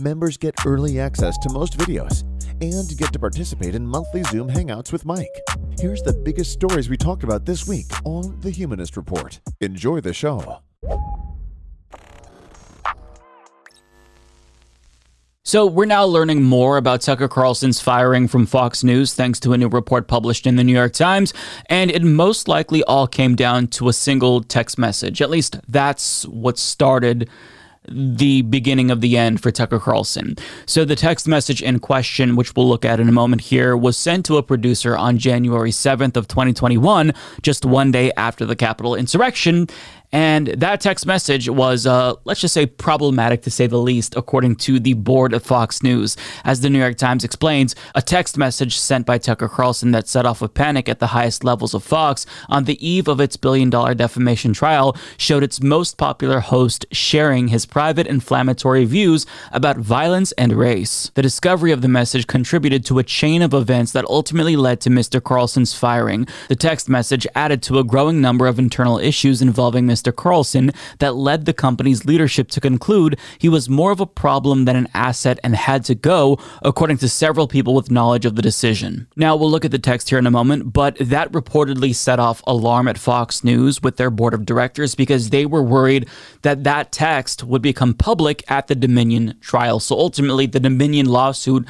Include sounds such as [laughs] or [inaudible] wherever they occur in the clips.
Members get early access to most videos and get to participate in monthly Zoom hangouts with Mike. Here's the biggest stories we talked about this week on The Humanist Report. Enjoy the show. So, we're now learning more about Tucker Carlson's firing from Fox News thanks to a new report published in the New York Times, and it most likely all came down to a single text message. At least that's what started the beginning of the end for Tucker Carlson. So the text message in question, which we'll look at in a moment here, was sent to a producer on January 7th of 2021, just one day after the Capitol insurrection, and that text message was, uh, let's just say, problematic to say the least, according to the board of Fox News. As the New York Times explains, a text message sent by Tucker Carlson that set off a panic at the highest levels of Fox on the eve of its billion dollar defamation trial showed its most popular host sharing his private inflammatory views about violence and race. The discovery of the message contributed to a chain of events that ultimately led to Mr. Carlson's firing. The text message added to a growing number of internal issues involving Mr. Mr. Carlson that led the company's leadership to conclude he was more of a problem than an asset and had to go, according to several people with knowledge of the decision. Now, we'll look at the text here in a moment, but that reportedly set off alarm at Fox News with their board of directors because they were worried that that text would become public at the Dominion trial. So ultimately, the Dominion lawsuit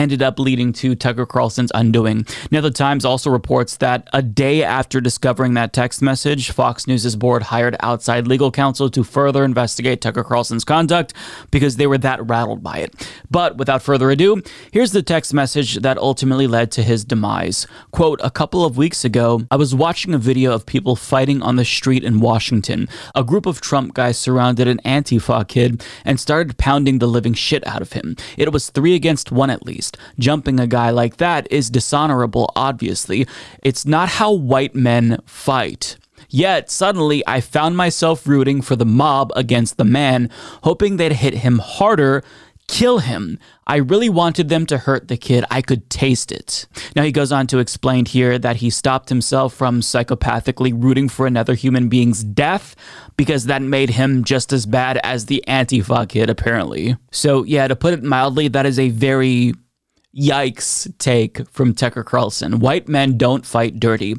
ended up leading to Tucker Carlson's undoing. Now, the Times also reports that a day after discovering that text message, Fox News' board hired outside legal counsel to further investigate Tucker Carlson's conduct because they were that rattled by it. But without further ado, here's the text message that ultimately led to his demise. Quote, a couple of weeks ago, I was watching a video of people fighting on the street in Washington. A group of Trump guys surrounded an Antifa kid and started pounding the living shit out of him. It was three against one at least Jumping a guy like that is dishonorable, obviously. It's not how white men fight. Yet, suddenly, I found myself rooting for the mob against the man, hoping they'd hit him harder kill him. I really wanted them to hurt the kid. I could taste it. Now, he goes on to explain here that he stopped himself from psychopathically rooting for another human being's death because that made him just as bad as the Antifa kid, apparently. So, yeah, to put it mildly, that is a very yikes take from Tucker Carlson. White men don't fight dirty.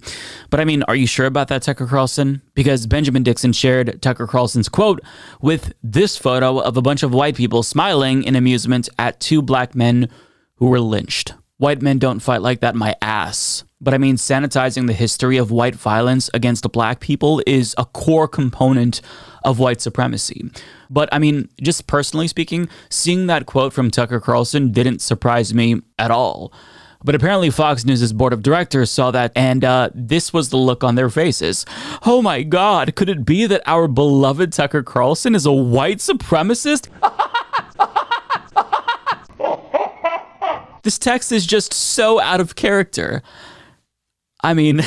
But I mean, are you sure about that, Tucker Carlson? Because Benjamin Dixon shared Tucker Carlson's quote with this photo of a bunch of white people smiling in amusement at two black men who were lynched. White men don't fight like that, my ass. But I mean, sanitizing the history of white violence against black people is a core component of white supremacy. But I mean, just personally speaking, seeing that quote from Tucker Carlson didn't surprise me at all. But apparently, Fox News' board of directors saw that, and uh, this was the look on their faces. Oh my God, could it be that our beloved Tucker Carlson is a white supremacist? this text is just so out of character. I mean,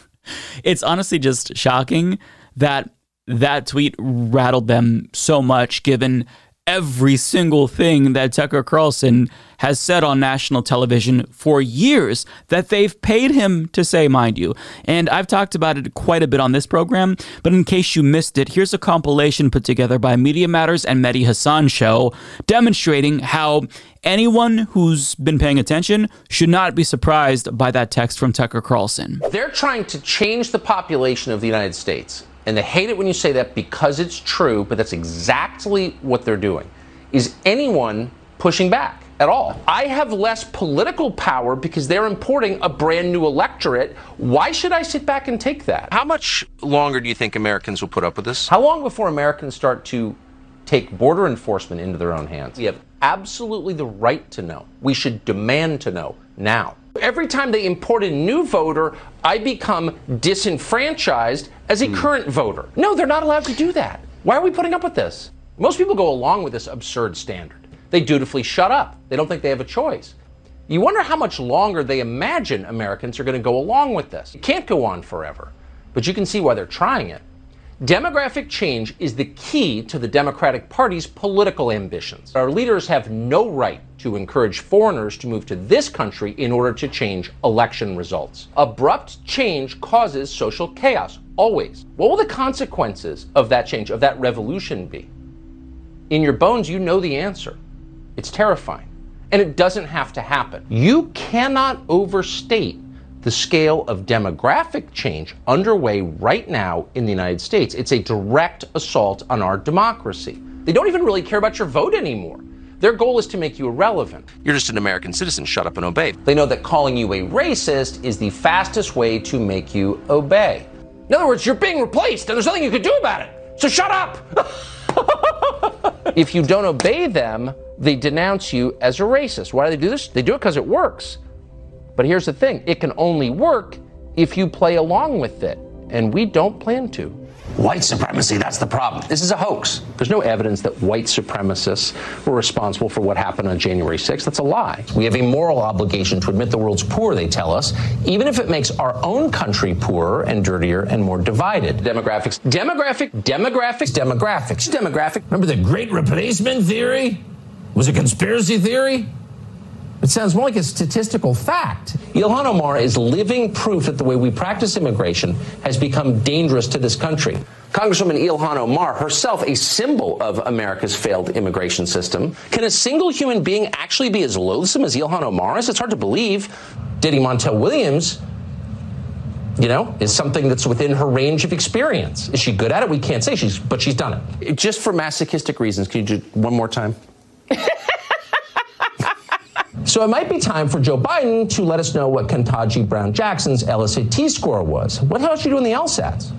[laughs] it's honestly just shocking that that tweet rattled them so much given every single thing that Tucker Carlson has said on national television for years that they've paid him to say, mind you. And I've talked about it quite a bit on this program, but in case you missed it, here's a compilation put together by Media Matters and Mehdi Hasan Show demonstrating how anyone who's been paying attention should not be surprised by that text from Tucker Carlson. They're trying to change the population of the United States and they hate it when you say that because it's true, but that's exactly what they're doing. Is anyone pushing back at all? I have less political power because they're importing a brand new electorate. Why should I sit back and take that? How much longer do you think Americans will put up with this? How long before Americans start to take border enforcement into their own hands? We have absolutely the right to know. We should demand to know now. Every time they import a new voter, I become disenfranchised as a mm. current voter. No, they're not allowed to do that. Why are we putting up with this? Most people go along with this absurd standard. They dutifully shut up. They don't think they have a choice. You wonder how much longer they imagine Americans are going to go along with this. It can't go on forever, but you can see why they're trying it. Demographic change is the key to the Democratic Party's political ambitions. Our leaders have no right to encourage foreigners to move to this country in order to change election results. Abrupt change causes social chaos, always. What will the consequences of that change, of that revolution be? In your bones, you know the answer. It's terrifying. And it doesn't have to happen. You cannot overstate the scale of demographic change underway right now in the United States. It's a direct assault on our democracy. They don't even really care about your vote anymore. Their goal is to make you irrelevant. You're just an American citizen. Shut up and obey. They know that calling you a racist is the fastest way to make you obey. In other words, you're being replaced and there's nothing you can do about it. So shut up! [laughs] if you don't obey them, they denounce you as a racist. Why do they do this? They do it because it works. But here's the thing it can only work if you play along with it. And we don't plan to. White supremacy, that's the problem. This is a hoax. There's no evidence that white supremacists were responsible for what happened on January 6th. That's a lie. We have a moral obligation to admit the world's poor, they tell us, even if it makes our own country poorer and dirtier and more divided. Demographics, demographic, demographics, demographics, demographic. Remember the great replacement theory? Was a conspiracy theory? It sounds more like a statistical fact. Ilhan Omar is living proof that the way we practice immigration has become dangerous to this country. Congresswoman Ilhan Omar, herself a symbol of America's failed immigration system. Can a single human being actually be as loathsome as Ilhan Omar is? It's hard to believe. Diddy Montel Williams, you know, is something that's within her range of experience. Is she good at it? We can't say she's, but she's done it. Just for masochistic reasons, can you do one more time? [laughs] So it might be time for Joe Biden to let us know what Ketanji Brown Jackson's LSAT score was. What the hell did she do in the LSATs?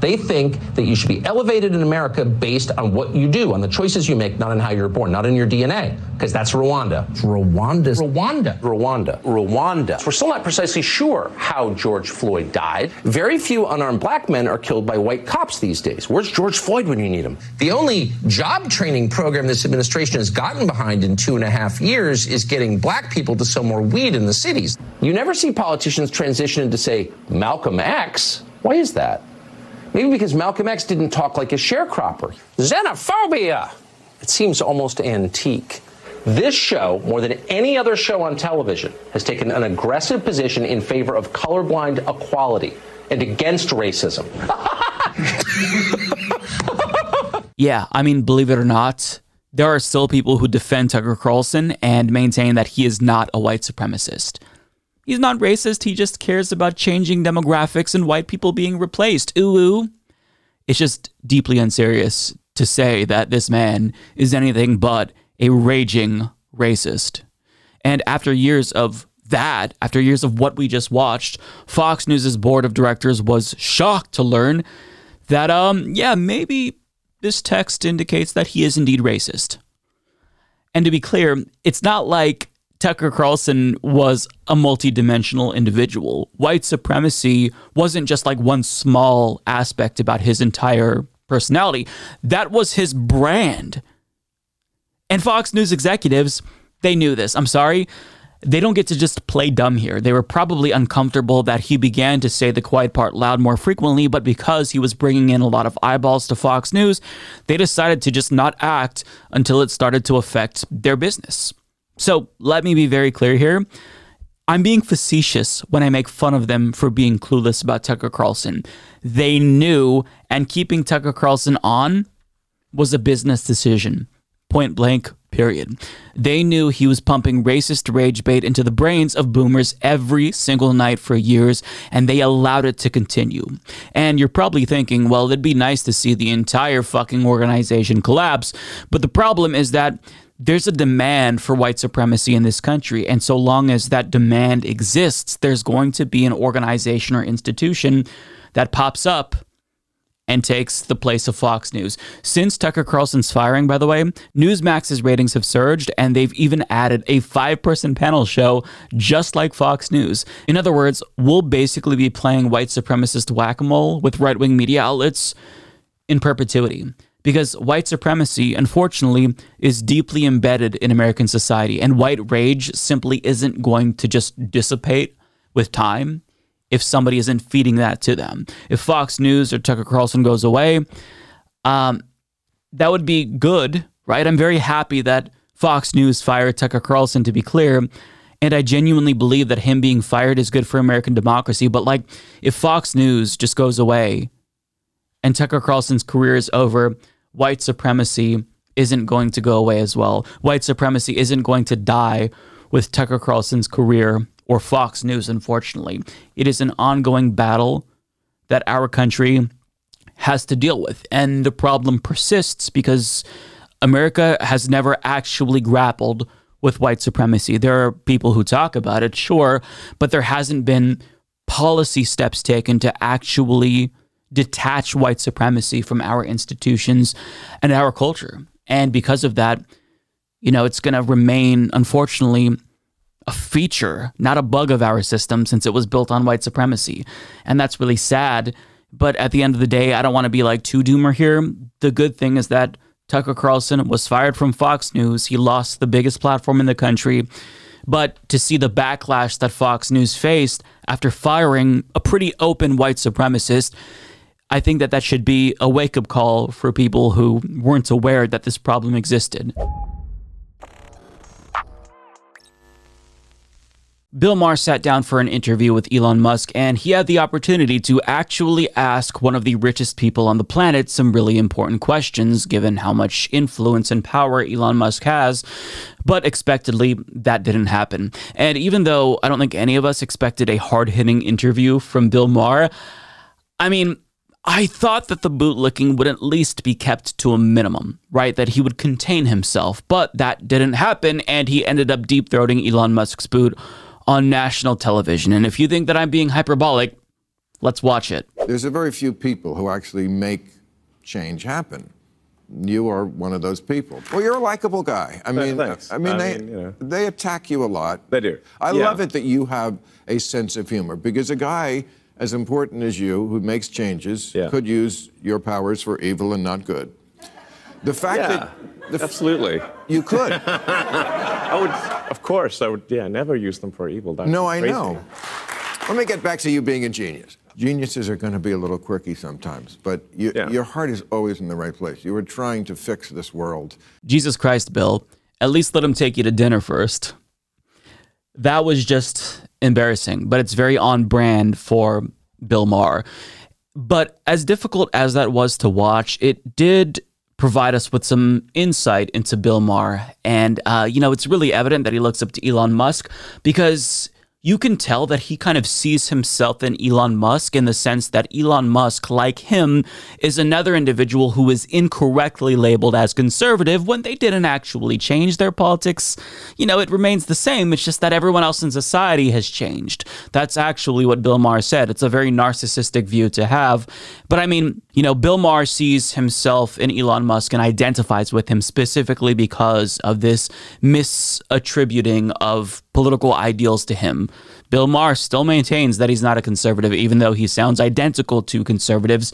They think that you should be elevated in America based on what you do, on the choices you make, not on how you're born, not on your DNA, because that's Rwanda. Rwanda. Rwanda. Rwanda. Rwanda. We're still not precisely sure how George Floyd died. Very few unarmed black men are killed by white cops these days. Where's George Floyd when you need him? The only job training program this administration has gotten behind in two and a half years is getting black people to sell more weed in the cities. You never see politicians transition into, say, Malcolm X. Why is that? Maybe because Malcolm X didn't talk like a sharecropper. Xenophobia! It seems almost antique. This show, more than any other show on television, has taken an aggressive position in favor of colorblind equality and against racism. [laughs] yeah, I mean, believe it or not, there are still people who defend Tucker Carlson and maintain that he is not a white supremacist. He's not racist, he just cares about changing demographics and white people being replaced. Ooh, ooh. It's just deeply unserious to say that this man is anything but a raging racist. And after years of that, after years of what we just watched, Fox News' board of directors was shocked to learn that, um, yeah, maybe this text indicates that he is indeed racist. And to be clear, it's not like Tucker Carlson was a multidimensional individual. White supremacy wasn't just like one small aspect about his entire personality, that was his brand. And Fox News executives, they knew this. I'm sorry. They don't get to just play dumb here. They were probably uncomfortable that he began to say the quiet part loud more frequently, but because he was bringing in a lot of eyeballs to Fox News, they decided to just not act until it started to affect their business. So let me be very clear here. I'm being facetious when I make fun of them for being clueless about Tucker Carlson. They knew, and keeping Tucker Carlson on was a business decision. Point blank, period. They knew he was pumping racist rage bait into the brains of boomers every single night for years, and they allowed it to continue. And you're probably thinking, well, it'd be nice to see the entire fucking organization collapse. But the problem is that there's a demand for white supremacy in this country. And so long as that demand exists, there's going to be an organization or institution that pops up and takes the place of Fox News. Since Tucker Carlson's firing, by the way, Newsmax's ratings have surged, and they've even added a five person panel show just like Fox News. In other words, we'll basically be playing white supremacist whack a mole with right wing media outlets in perpetuity. Because white supremacy, unfortunately, is deeply embedded in American society, and white rage simply isn't going to just dissipate with time if somebody isn't feeding that to them. If Fox News or Tucker Carlson goes away, um, that would be good, right? I'm very happy that Fox News fired Tucker Carlson, to be clear. And I genuinely believe that him being fired is good for American democracy. But, like, if Fox News just goes away and Tucker Carlson's career is over, white supremacy isn't going to go away as well. White supremacy isn't going to die with Tucker Carlson's career or Fox News, unfortunately. It is an ongoing battle that our country has to deal with. And the problem persists because America has never actually grappled with white supremacy. There are people who talk about it, sure, but there hasn't been policy steps taken to actually detach white supremacy from our institutions and our culture. And because of that, you know, it's going to remain, unfortunately, a feature, not a bug of our system since it was built on white supremacy. And that's really sad. But at the end of the day, I don't want to be like too doomer here. The good thing is that Tucker Carlson was fired from Fox News. He lost the biggest platform in the country. But to see the backlash that Fox News faced after firing a pretty open white supremacist, I think that that should be a wake up call for people who weren't aware that this problem existed. Bill Maher sat down for an interview with Elon Musk, and he had the opportunity to actually ask one of the richest people on the planet some really important questions, given how much influence and power Elon Musk has. But expectedly, that didn't happen. And even though I don't think any of us expected a hard hitting interview from Bill Maher, I mean, I thought that the bootlicking would at least be kept to a minimum, right? That he would contain himself, but that didn't happen, and he ended up deep throating Elon Musk's boot on national television. And if you think that I'm being hyperbolic, let's watch it. There's a very few people who actually make change happen. You are one of those people. Well, you're a likable guy. I mean, thanks. I mean, I they mean, you know. they attack you a lot. They do. I Yeah. love it that you have a sense of humor because a guy as important as you who makes changes Yeah. could use your powers for evil and not good. The fact Yeah, that the f- absolutely. you could. [laughs] I would, of course, I would. Yeah, never use them for evil. That's No, I crazy. know. Let me get back to you being a genius. Geniuses are going to be a little quirky sometimes, but you, Yeah. your heart is always in the right place. You were trying to fix this world. Jesus Christ, Bill, at least let him take you to dinner first. That was just embarrassing, but it's very on brand for Bill Maher. But as difficult as that was to watch, it did provide us with some insight into Bill Maher. And, uh, you know, it's really evident that he looks up to Elon Musk because you can tell that he kind of sees himself in Elon Musk in the sense that Elon Musk, like him, is another individual who is incorrectly labeled as conservative when they didn't actually change their politics. You know, it remains the same. It's just that everyone else in society has changed. That's actually what Bill Maher said. It's a very narcissistic view to have. But I mean, you know, Bill Maher sees himself in Elon Musk and identifies with him specifically because of this misattributing of political ideals to him. Bill Maher still maintains that he's not a conservative, even though he sounds identical to conservatives.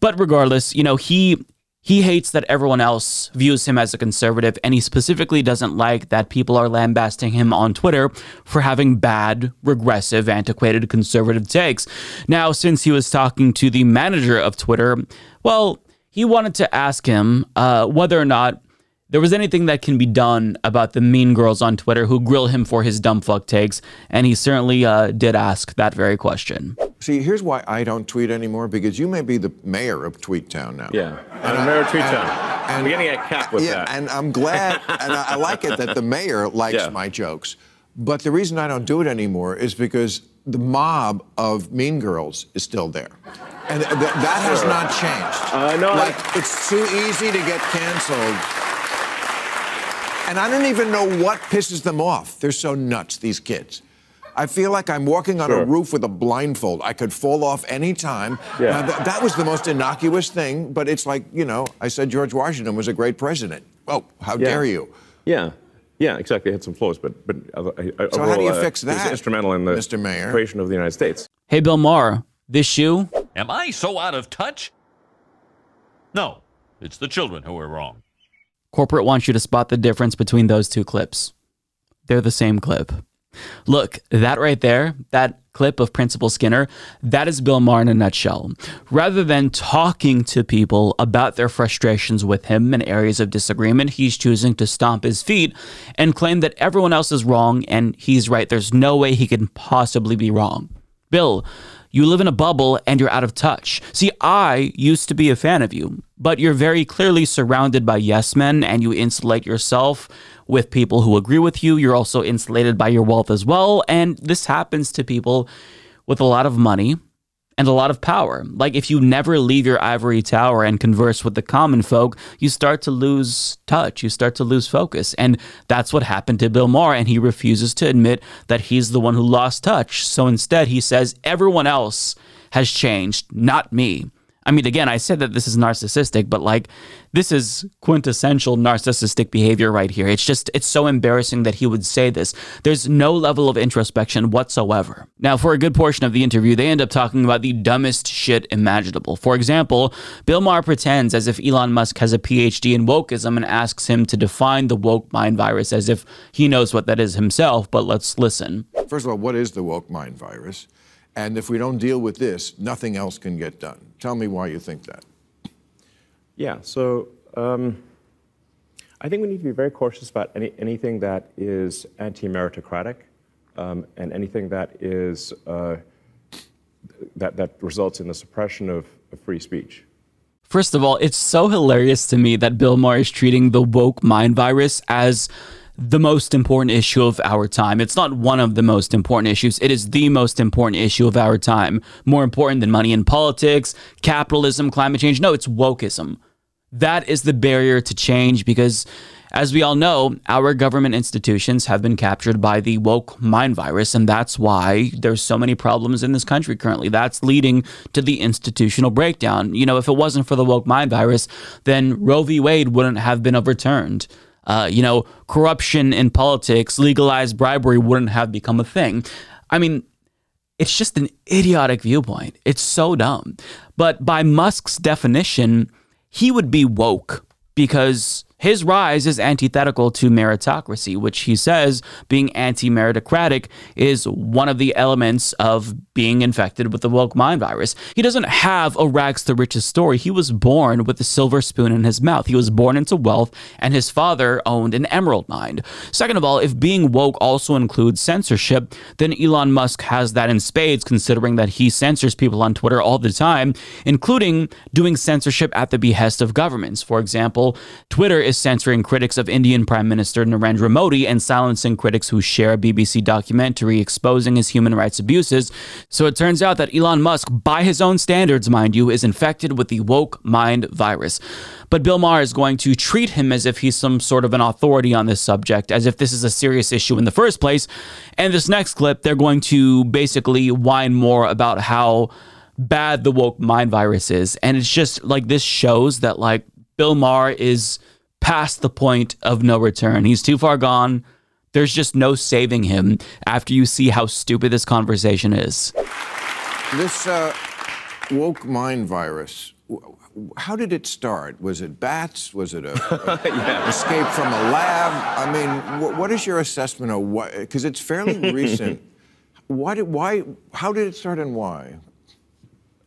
But regardless, you know, he he hates that everyone else views him as a conservative, and he specifically doesn't like that people are lambasting him on Twitter for having bad, regressive, antiquated conservative takes. Now, since he was talking to the manager of Twitter, well, he wanted to ask him uh, whether or not there was anything that can be done about the mean girls on Twitter who grill him for his dumb fuck takes, and he certainly uh, did ask that very question. See, here's why I don't tweet anymore because you may be the mayor of Tweet Town now. Yeah, and I'm Mayor Tweet Town. and- I'm getting a cap with that. yeah, that. and I'm glad, [laughs] and I, I like it that the mayor likes Yeah. my jokes. But the reason I don't do it anymore is because the mob of mean girls is still there. And th- that has Sure. not changed. Uh, no, I- like, it's too easy to get canceled. And I don't even know what pisses them off. They're so nuts, these kids. I feel like I'm walking on a roof with a blindfold. I could fall off any time. Yeah. Th- that was the most innocuous thing, but it's like, you know, I said George Washington was a great president. Oh, how Yeah. dare you? Yeah, yeah, exactly. It had some flaws, but but uh, I, I, So how do you overall, uh, fix he was that, instrumental in the Mr. Mayor? creation of the United States. Hey, Bill Maher, this shoe, Am I so out of touch? No, It's the children who are wrong. Corporate wants you to spot the difference between those two clips. They're the same clip. Look, that right there, that clip of Principal Skinner, that is Bill Maher in a nutshell. Rather than talking to people about their frustrations with him and areas of disagreement, he's choosing to stomp his feet and claim that everyone else is wrong and he's right. There's no way he can possibly be wrong. Bill, you live in a bubble and you're out of touch. See, I used to be a fan of you, but you're very clearly surrounded by yes men and you insulate yourself with people who agree with you. You're also insulated by your wealth as well. And this happens to people with a lot of money and a lot of power. Like if you never leave your ivory tower and converse with the common folk, you start to lose touch, you start to lose focus. And that's what happened to Bill Maher, and he refuses to admit that he's the one who lost touch. So instead, he says, everyone else has changed, not me. I mean, again, I said that this is narcissistic, but like, this is quintessential narcissistic behavior right here. It's just, it's so embarrassing that he would say this. There's no level of introspection whatsoever. Now, for a good portion of the interview, they end up talking about the dumbest shit imaginable. For example, Bill Maher pretends as if Elon Musk has a PhD in wokeism and asks him to define the woke mind virus as if he knows what that is himself. But let's listen. First of all, what is the woke mind virus? And if we don't deal with this, nothing else can get done. Tell me why you think that. Yeah, so um, I think we need to be very cautious about any, anything that is anti meritocratic um, and anything that is. Uh, that, that results in the suppression of, of free speech. First of all, it's so hilarious to me that Bill Maher is treating the woke mind virus as the most important issue of our time. It's not one of the most important issues. It is the most important issue of our time. More important than money in politics, capitalism, climate change. No, it's wokeism. That is the barrier to change because, as we all know, our government institutions have been captured by the woke mind virus, and that's why there's so many problems in this country currently. That's leading to the institutional breakdown. You know, if it wasn't for the woke mind virus, then Roe v. Wade wouldn't have been overturned. Uh, you know, corruption in politics, legalized bribery wouldn't have become a thing. I mean, it's just an idiotic viewpoint. It's so dumb. But by Musk's definition, he would be woke because his rise is antithetical to meritocracy, which he says being anti meritocratic is one of the elements of being infected with the woke mind virus. He doesn't have a rags to riches story. He was born with a silver spoon in his mouth. He was born into wealth, and his father owned an emerald mine. Second of all, if being woke also includes censorship, then Elon Musk has that in spades, considering that he censors people on Twitter all the time, including doing censorship at the behest of governments. For example, Twitter is censoring critics of Indian Prime Minister Narendra Modi and silencing critics who share a BBC documentary exposing his human rights abuses. So it turns out that Elon Musk, by his own standards, mind you, is infected with the woke mind virus. But Bill Maher is going to treat him as if he's some sort of an authority on this subject, as if this is a serious issue in the first place. And this next clip, they're going to basically whine more about how bad the woke mind virus is. And it's just like this shows that like Bill Maher is past the point of no return. He's too far gone. There's just no saving him after you see how stupid this conversation is. This uh, woke mind virus, how did it start? Was it bats? Was it a, [laughs] a escape from a lab? I mean, wh- what is your assessment of what? Because it's fairly [laughs] recent. Why did why? How did it start and why?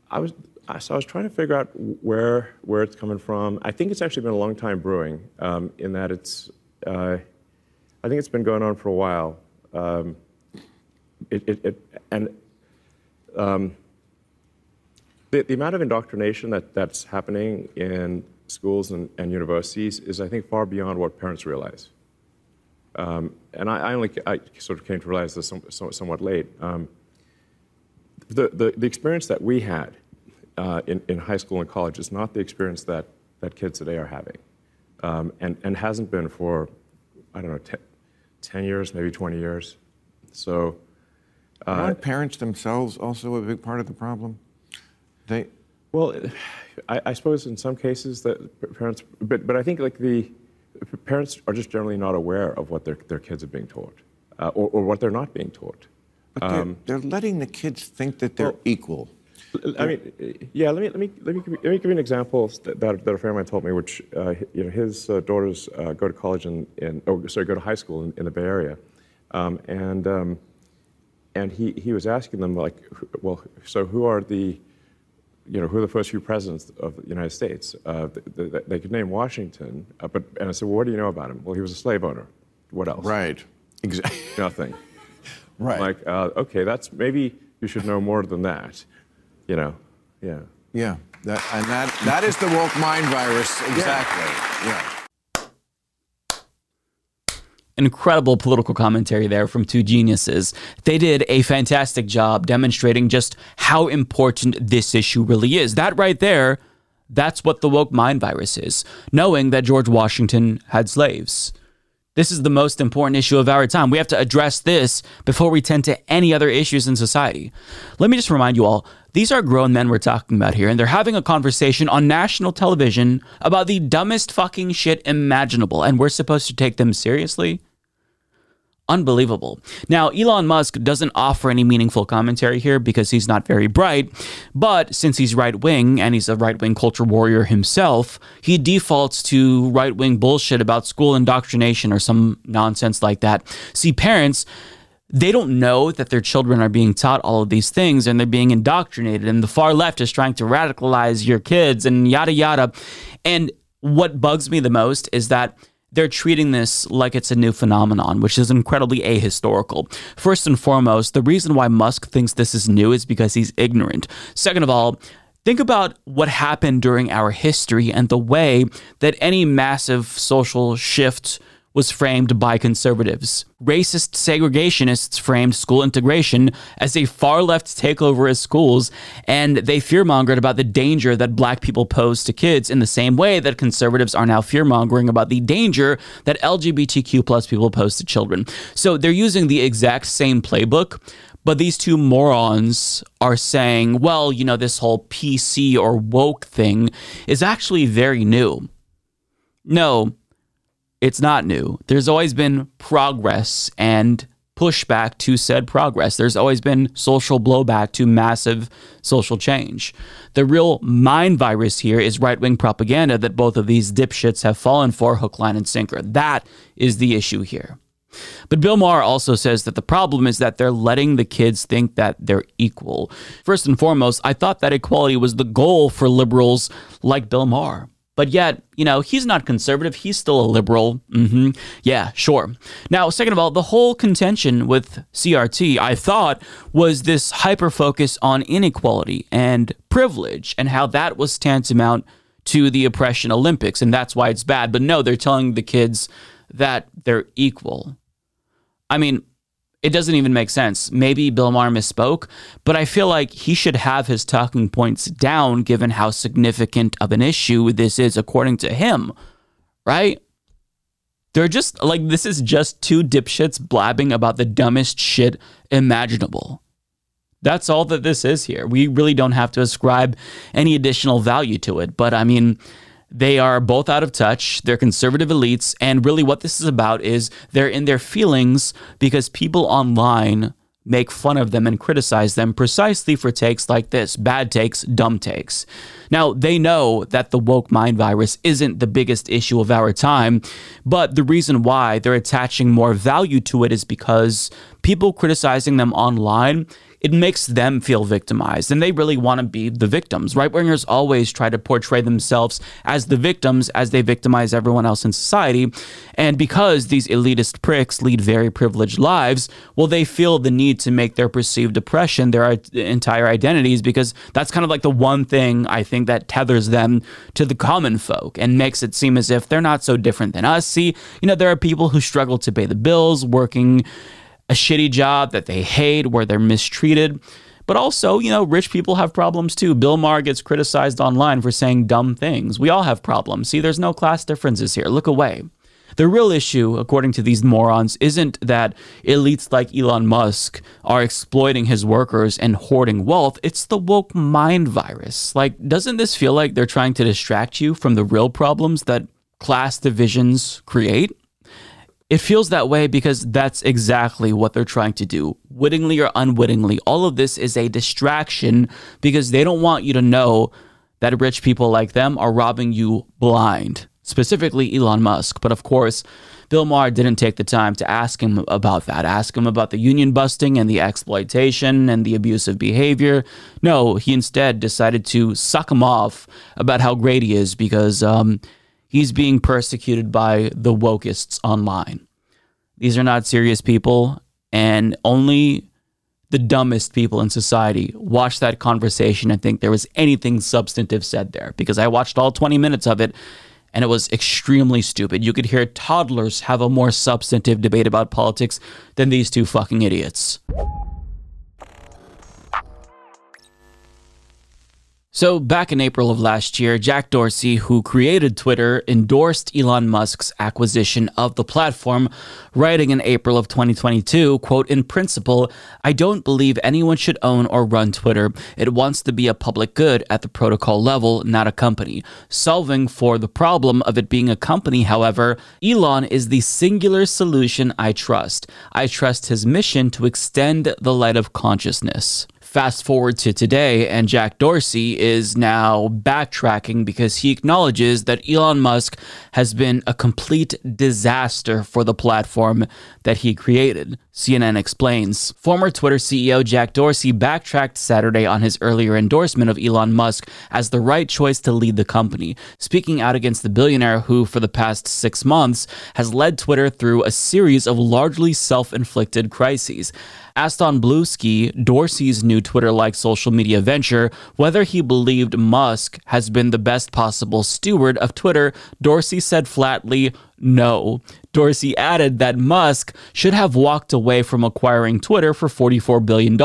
I was I- so I was trying to figure out where where it's coming from. I think it's actually been a long time brewing. Um, in that it's, uh, I think it's been going on for a while. Um, it, it, it and um, the, the amount of indoctrination that, that's happening in schools and, and universities is, I think, far beyond what parents realize. Um, and I, I only I sort of came to realize this some, so- somewhat late. Um, the, the, the experience that we had uh, in, in high school and college is not the experience that, that kids today are having, um, and, and hasn't been for, I don't know, 10, 10 years, maybe 20 years. So, uh, Aren't parents themselves also a big part of the problem? They, well, I, I suppose in some cases that parents, but, but I think like the parents are just generally not aware of what their, their kids are being taught, uh, or, or what they're not being taught. but they're, they're letting the kids think that they're well- equal. I mean, yeah. Let me let me let me give you, let me give you an example that, that, a friend of mine told me, which uh, you know his uh, daughters uh, go to college in, in oh sorry go to high school in, in the Bay Area, um, and um, and he he was asking them like, well, so who are the you know, who are the first few presidents of the United States? Uh, they, they, they, could name Washington, uh, but and I said, well, what do you know about him? Well, he was a slave owner. What else? Right. Exactly. Nothing. [laughs] right. Like, uh, okay, that's maybe you should know more than that. You know. Yeah. Yeah. That, and that that is the woke mind virus. Exactly. yeah. yeah incredible political commentary there from two geniuses. They did a fantastic job demonstrating just how important this issue really is. That right there, that's what the woke mind virus is, knowing that George Washington had slaves. This is the most important issue of our time. We have to address this before we tend to any other issues in society. Let me just remind you all these are grown men we're talking about here, and they're having a conversation on national television about the dumbest fucking shit imaginable, and we're supposed to take them seriously? Unbelievable. Now, Elon Musk doesn't offer any meaningful commentary here because he's not very bright, but since he's right wing and he's a right wing culture warrior himself, he defaults to right wing bullshit about school indoctrination or some nonsense like that. See, parents, they don't know that their children are being taught all of these things and they're being indoctrinated, and the far left is trying to radicalize your kids and yada yada. And what bugs me the most is that they're treating this like it's a new phenomenon, which is incredibly ahistorical. First and foremost, the reason why Musk thinks this is new is because he's ignorant. Second of all, Think about what happened during our history and the way that any massive social shift was framed by conservatives. Racist segregationists framed school integration as a far left takeover of schools, and they fearmongered about the danger that black people pose to kids in the same way that conservatives are now fearmongering about the danger that LGBTQ plus people pose to children. So they're using the exact same playbook. But these two morons are saying, well, you know, this whole PC or woke thing is actually very new. No, it's not new. There's always been progress and pushback to said progress. There's always been social blowback to massive social change. The real mind virus here is right wing propaganda that both of these dipshits have fallen for hook, line, and sinker. That is the issue here. But Bill Maher also says that the problem is that they're letting the kids think that they're equal. First and foremost, I thought that equality was the goal for liberals like Bill Maher. But yet, you know, he's not conservative. He's still a liberal. Mm-hmm. Yeah, sure. Now, second of all, the whole contention with CRT, I thought, was this hyper focus on inequality and privilege and how that was tantamount to the oppression Olympics. And that's why it's bad. But no, they're telling the kids that they're equal. I mean, it doesn't even make sense. Maybe Bill Maher misspoke, but I feel like he should have his talking points down given how significant of an issue this is according to him, right? They're just like, this is just two dipshits blabbing about the dumbest shit imaginable. That's all that this is here. We really don't have to ascribe any additional value to it. But I mean, they are both out of touch. They're conservative elites. And really, what this is about is they're in their feelings because people online make fun of them and criticize them precisely for takes like this bad takes, dumb takes. Now, they know that the woke mind virus isn't the biggest issue of our time, but the reason why they're attaching more value to it is because people criticizing them online it makes them feel victimized and they really want to be the victims. Right wingers always try to portray themselves as the victims as they victimize everyone else in society. And because these elitist pricks lead very privileged lives, well, they feel the need to make their perceived oppression their entire identities because that's kind of like the one thing I think that tethers them to the common folk and makes it seem as if they're not so different than us. See, you know, there are people who struggle to pay the bills, working a shitty job that they hate, where they're mistreated. But also, you know, rich people have problems too. Bill Maher gets criticized online for saying dumb things. We all have problems. See, there's no class differences here. Look away. The real issue, according to these morons, isn't that elites like Elon Musk are exploiting his workers and hoarding wealth. It's the woke mind virus. Like, doesn't this feel like they're trying to distract you from the real problems that class divisions create? It feels that way because that's exactly what they're trying to do. Wittingly or unwittingly, all of this is a distraction because they don't want you to know that rich people like them are robbing you blind, specifically Elon Musk. But of course, Bill Maher didn't take the time to ask him about that, ask him about the union busting and the exploitation and the abusive behavior. No, he instead decided to suck him off about how great he is because um, he's being persecuted by the wokeists online. These are not serious people, and only the dumbest people in society watch that conversation and think there was anything substantive said there because I watched all 20 minutes of it and it was extremely stupid. You could hear toddlers have a more substantive debate about politics than these two fucking idiots. So, back in April of last year, Jack Dorsey, who created Twitter, endorsed Elon Musk's acquisition of the platform, writing in April of 2022, quote, In principle, I don't believe anyone should own or run Twitter. It wants to be a public good at the protocol level, not a company. Solving for the problem of it being a company, however, Elon is the singular solution I trust. I trust his mission to extend the light of consciousness. Fast forward to today, and Jack Dorsey is now backtracking because he acknowledges that Elon Musk has been a complete disaster for the platform that he created. CNN explains. Former Twitter CEO Jack Dorsey backtracked Saturday on his earlier endorsement of Elon Musk as the right choice to lead the company, speaking out against the billionaire who, for the past six months, has led Twitter through a series of largely self inflicted crises. Asked on Bluesky, Dorsey's new Twitter like social media venture, whether he believed Musk has been the best possible steward of Twitter, Dorsey said flatly, no. Dorsey added that Musk should have walked away from acquiring Twitter for $44 billion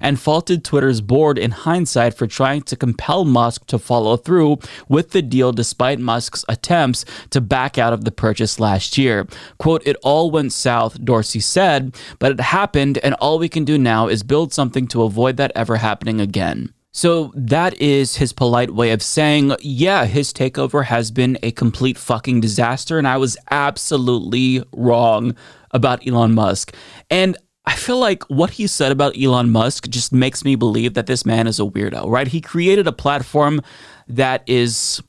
and faulted Twitter's board in hindsight for trying to compel Musk to follow through with the deal despite Musk's attempts to back out of the purchase last year. Quote, it all went south, Dorsey said, but it happened, and all we can do now is build something to avoid that ever happening again. So that is his polite way of saying, yeah, his takeover has been a complete fucking disaster, and I was absolutely wrong about Elon Musk. And I feel like what he said about Elon Musk just makes me believe that this man is a weirdo, right? He created a platform that is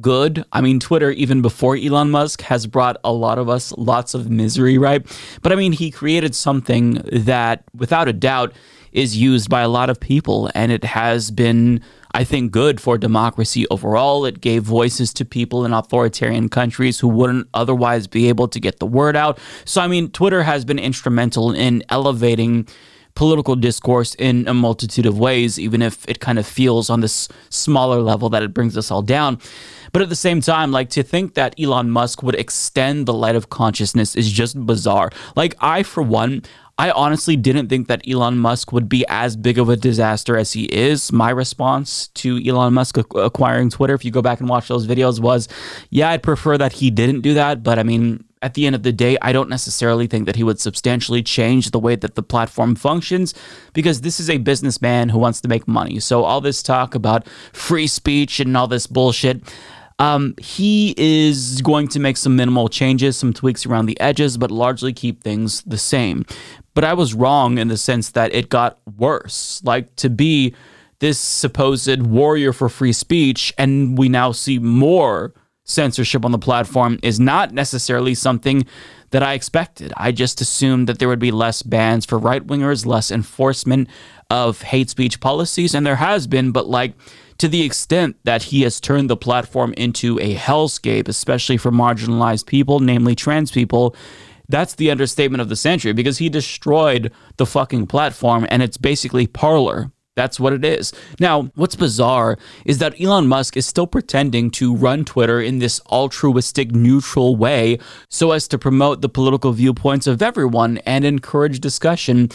good. I mean, Twitter, even before Elon Musk, has brought a lot of us lots of misery, right? But I mean, he created something that, without a doubt, is used by a lot of people, and it has been, I think, good for democracy overall. It gave voices to people in authoritarian countries who wouldn't otherwise be able to get the word out. So, I mean, Twitter has been instrumental in elevating political discourse in a multitude of ways, even if it kind of feels on this smaller level that it brings us all down. But at the same time, like to think that Elon Musk would extend the light of consciousness is just bizarre. Like, I, for one, I honestly didn't think that Elon Musk would be as big of a disaster as he is. My response to Elon Musk acquiring Twitter, if you go back and watch those videos, was yeah, I'd prefer that he didn't do that. But I mean, at the end of the day, I don't necessarily think that he would substantially change the way that the platform functions because this is a businessman who wants to make money. So, all this talk about free speech and all this bullshit, um, he is going to make some minimal changes, some tweaks around the edges, but largely keep things the same. But I was wrong in the sense that it got worse. Like to be this supposed warrior for free speech, and we now see more censorship on the platform is not necessarily something that I expected. I just assumed that there would be less bans for right wingers, less enforcement of hate speech policies, and there has been, but like to the extent that he has turned the platform into a hellscape, especially for marginalized people, namely trans people, that's the understatement of the century because he destroyed the fucking platform and it's basically Parler That's what it is. Now, what's bizarre is that Elon Musk is still pretending to run Twitter in this altruistic, neutral way so as to promote the political viewpoints of everyone and encourage discussion.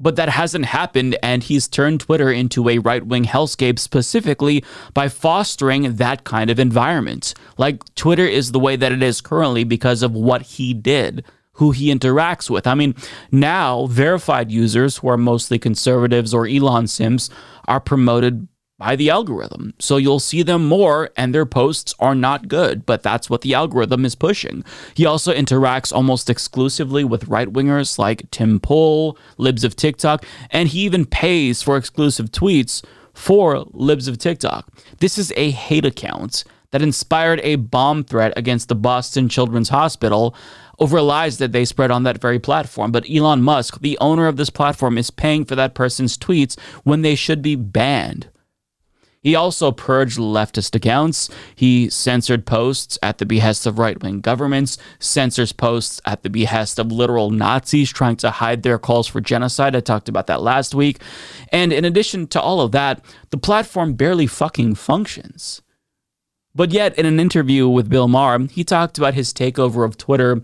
But that hasn't happened, and he's turned Twitter into a right wing hellscape specifically by fostering that kind of environment. Like, Twitter is the way that it is currently because of what he did who he interacts with. I mean, now verified users who are mostly conservatives or Elon Sims are promoted by the algorithm. So you'll see them more and their posts are not good, but that's what the algorithm is pushing. He also interacts almost exclusively with right wingers like Tim Pool, Libs of TikTok, and he even pays for exclusive tweets for Libs of TikTok. This is a hate account that inspired a bomb threat against the Boston Children's Hospital over lies that they spread on that very platform. But Elon Musk, the owner of this platform, is paying for that person's tweets when they should be banned. He also purged leftist accounts. He censored posts at the behest of right wing governments, censors posts at the behest of literal Nazis trying to hide their calls for genocide. I talked about that last week. And in addition to all of that, the platform barely fucking functions. But yet, in an interview with Bill Maher, he talked about his takeover of Twitter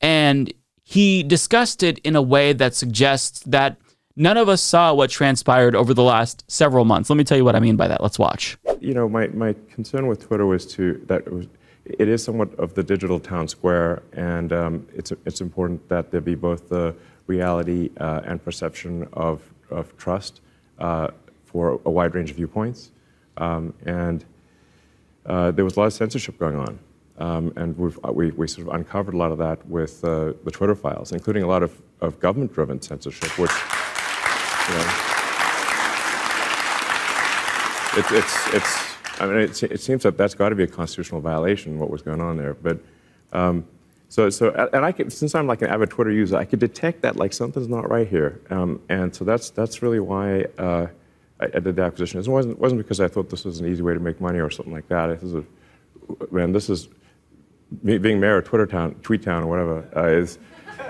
and he discussed it in a way that suggests that None of us saw what transpired over the last several months. Let me tell you what I mean by that. Let's watch. You know, my, my concern with Twitter was to that it, was, it is somewhat of the digital town square, and um, it's it's important that there be both the reality uh, and perception of of trust uh, for a wide range of viewpoints, um, and uh, there was a lot of censorship going on. Um, and we've, we, we sort of uncovered a lot of that with uh, the Twitter files, including a lot of, of government driven censorship, which you know. It, it's, it's, I mean, it, it seems that that's got to be a constitutional violation, what was going on there. But, um, so, so, and I could, since I'm like an avid Twitter user, I could detect that like something's not right here. Um, and so that's, that's really why uh, I, I, did the acquisition. It wasn't, wasn't because I thought this was an easy way to make money or something like that. This is a, man, this is, being mayor of Twitter Town, Tweet Town, or whatever, uh, is,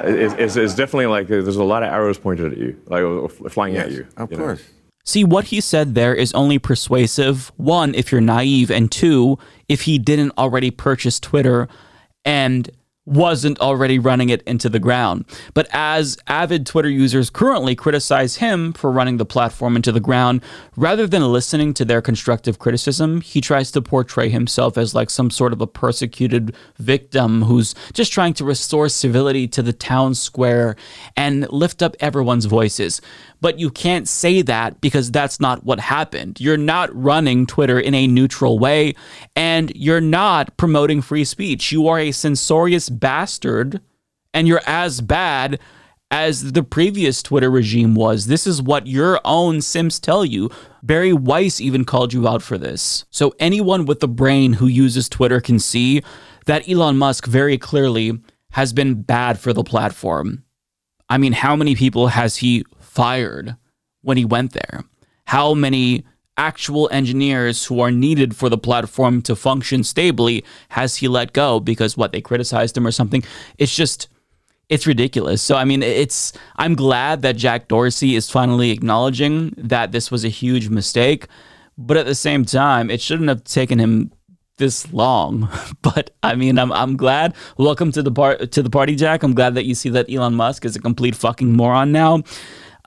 is, is, definitely like there's a lot of arrows pointed at you, like flying yes, at you. Of you course. Know? See, what he said there is only persuasive, one, if you're naive, and two, if he didn't already purchase Twitter and wasn't already running it into the ground. But as avid Twitter users currently criticize him for running the platform into the ground, rather than listening to their constructive criticism, he tries to portray himself as like some sort of a persecuted victim who's just trying to restore civility to the town square and lift up everyone's voices. But you can't say that because that's not what happened. You're not running Twitter in a neutral way, and you're not promoting free speech. You are a censorious bastard, and you're as bad as the previous Twitter regime was. This is what your own Sims tell you. Bari Weiss even called you out for this. So anyone with a brain who uses Twitter can see that Elon Musk very clearly has been bad for the platform. I mean, how many people has he fired when he went there? How many actual engineers who are needed for the platform to function stably has he let go because what they criticized him or something? It's just it's ridiculous. So I mean, it's I'm glad that Jack Dorsey is finally acknowledging that this was a huge mistake, but at the same time, it shouldn't have taken him this long. [laughs] But I mean, I'm I'm glad. Welcome to the part to the party, Jack. I'm glad that you see that Elon Musk is a complete fucking moron now.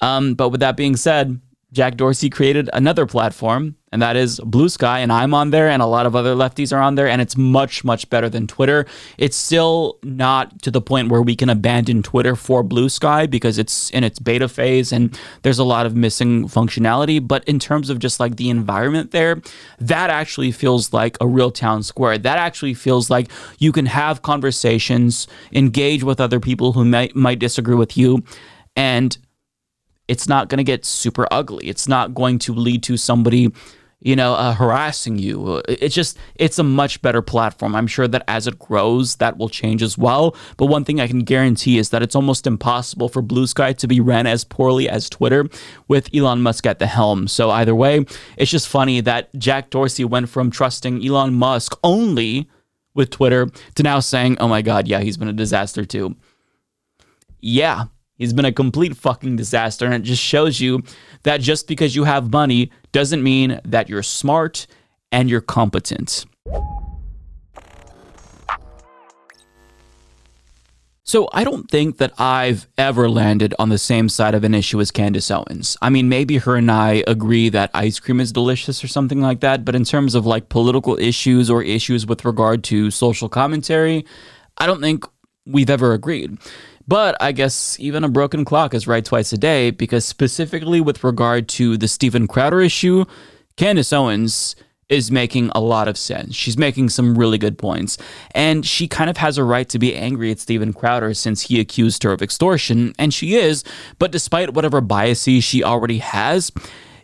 Um, but with that being said, Jack Dorsey created another platform, and that is Bluesky. And I'm on there, and a lot of other lefties are on there, and it's much, much better than Twitter. It's still not to the point where we can abandon Twitter for Bluesky because it's in its beta phase and there's a lot of missing functionality. But in terms of just like the environment there, that actually feels like a real town square. That actually feels like you can have conversations, engage with other people who might, might disagree with you, and it's not going to get super ugly. It's not going to lead to somebody, you know, uh, harassing you. It's just, it's a much better platform. I'm sure that as it grows, that will change as well. But one thing I can guarantee is that it's almost impossible for Bluesky to be ran as poorly as Twitter with Elon Musk at the helm. So either way, it's just funny that Jack Dorsey went from trusting Elon Musk only with Twitter to now saying, oh my God, yeah, he's been a disaster too. Yeah, He's been a complete fucking disaster. And it just shows you that just because you have money doesn't mean that you're smart and you're competent. So I don't think that I've ever landed on the same side of an issue as Candace Owens. I mean, maybe her and I agree that ice cream is delicious or something like that, but in terms of like political issues or issues with regard to social commentary, I don't think we've ever agreed. But I guess even a broken clock is right twice a day because, specifically with regard to the Steven Crowder issue, Candace Owens is making a lot of sense. She's making some really good points. And she kind of has a right to be angry at Steven Crowder since he accused her of extortion, and she is. But despite whatever biases she already has,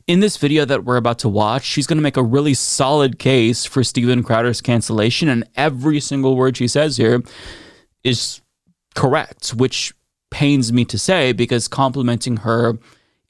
in this video that we're about to watch, she's going to make a really solid case for Steven Crowder's cancellation, and every single word she says here is correct, which pains me to say because complimenting her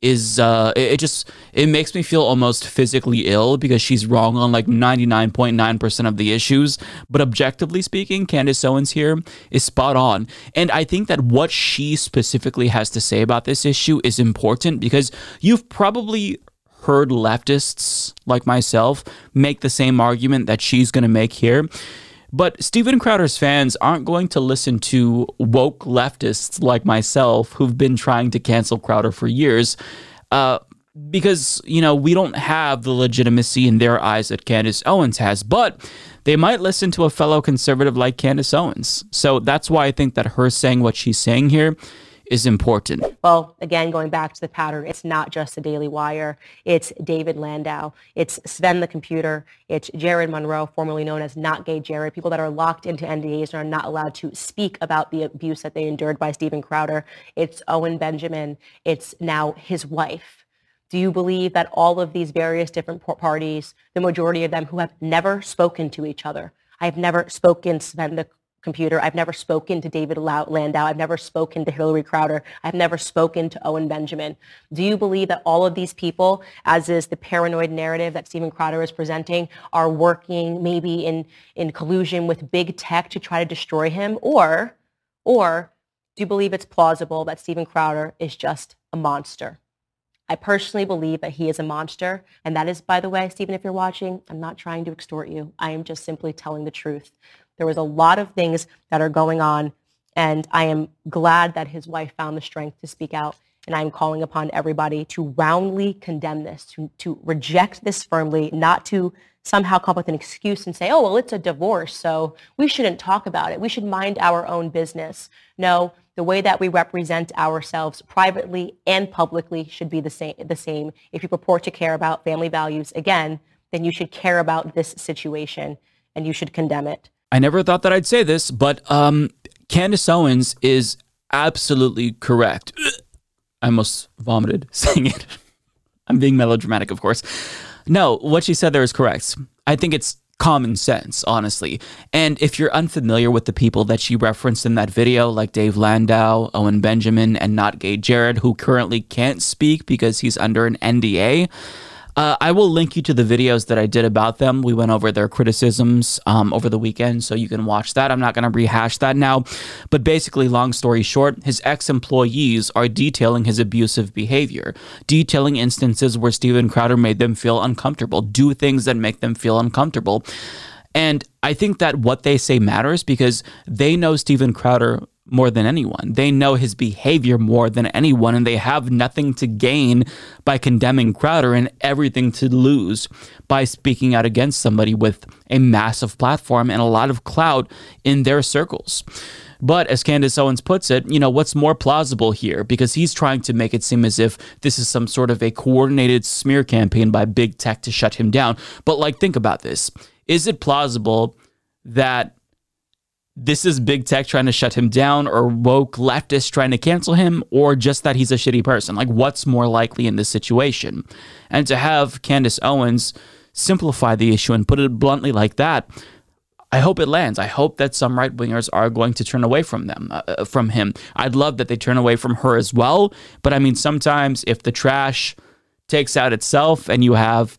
is uh it, just it makes me feel almost physically ill because she's wrong on like 99.9% of the issues. But objectively speaking Candace Owens here is spot on. And I think that what she specifically has to say about this issue is important because you've probably heard leftists like myself make the same argument that she's going to make here but Steven Crowder's fans aren't going to listen to woke leftists like myself who've been trying to cancel Crowder for years. Uh, because, you know, we don't have the legitimacy in their eyes that Candace Owens has, but they might listen to a fellow conservative like Candace Owens. So that's why I think that her saying what she's saying here is important? Well, again, going back to the pattern, it's not just the Daily Wire. It's David Landau. It's Sven the Computer. It's Jared Monroe, formerly known as Not Gay Jared, people that are locked into NDAs and are not allowed to speak about the abuse that they endured by Steven Crowder. It's Owen Benjamin. It's now his wife. Do you believe that all of these various different parties, the majority of them who have never spoken to each other, I have never spoken Sven the computer. I've never spoken to David Landau. I've never spoken to Hillary Crowder. I've never spoken to Owen Benjamin. Do you believe that all of these people, as is the paranoid narrative that Steven Crowder is presenting, are working maybe in, in collusion with big tech to try to destroy him? Or, or do you believe it's plausible that Steven Crowder is just a monster? I personally believe that he is a monster. And that is, by the way, Steven, if you're watching, I'm not trying to extort you. I am just simply telling the truth. There was a lot of things that are going on, and I am glad that his wife found the strength to speak out. And I'm calling upon everybody to roundly condemn this, to, to reject this firmly, not to somehow come up with an excuse and say, oh, well, it's a divorce, so we shouldn't talk about it. We should mind our own business. No, the way that we represent ourselves privately and publicly should be the same. The same. If you purport to care about family values, again, then you should care about this situation and you should condemn it. I never thought that I'd say this, but um, Candace Owens is absolutely correct. I almost vomited [laughs] saying it. I'm being melodramatic, of course. No, what she said there is correct. I think it's common sense, honestly. And if you're unfamiliar with the people that she referenced in that video, like Dave Landau, Owen Benjamin, and Not Gay Jared, who currently can't speak because he's under an NDA, uh, I will link you to the videos that I did about them. We went over their criticisms um, over the weekend, so you can watch that. I'm not going to rehash that now. But basically, long story short, his ex employees are detailing his abusive behavior, detailing instances where Steven Crowder made them feel uncomfortable, do things that make them feel uncomfortable. And I think that what they say matters because they know Steven Crowder more than anyone. They know his behavior more than anyone, and they have nothing to gain by condemning Crowder and everything to lose by speaking out against somebody with a massive platform and a lot of clout in their circles. But as Candace Owens puts it, you know, what's more plausible here? Because he's trying to make it seem as if this is some sort of a coordinated smear campaign by big tech to shut him down. But, like, think about this. Is it plausible that this is big tech trying to shut him down or woke leftists trying to cancel him or just that he's a shitty person? Like what's more likely in this situation? And to have candace owens simplify the issue and put it bluntly like that i hope it lands. I hope that some right wingers are going to turn away from them uh, uh, from him. I'd love that they turn away from her as well but i mean sometimes if the trash takes out itself and you have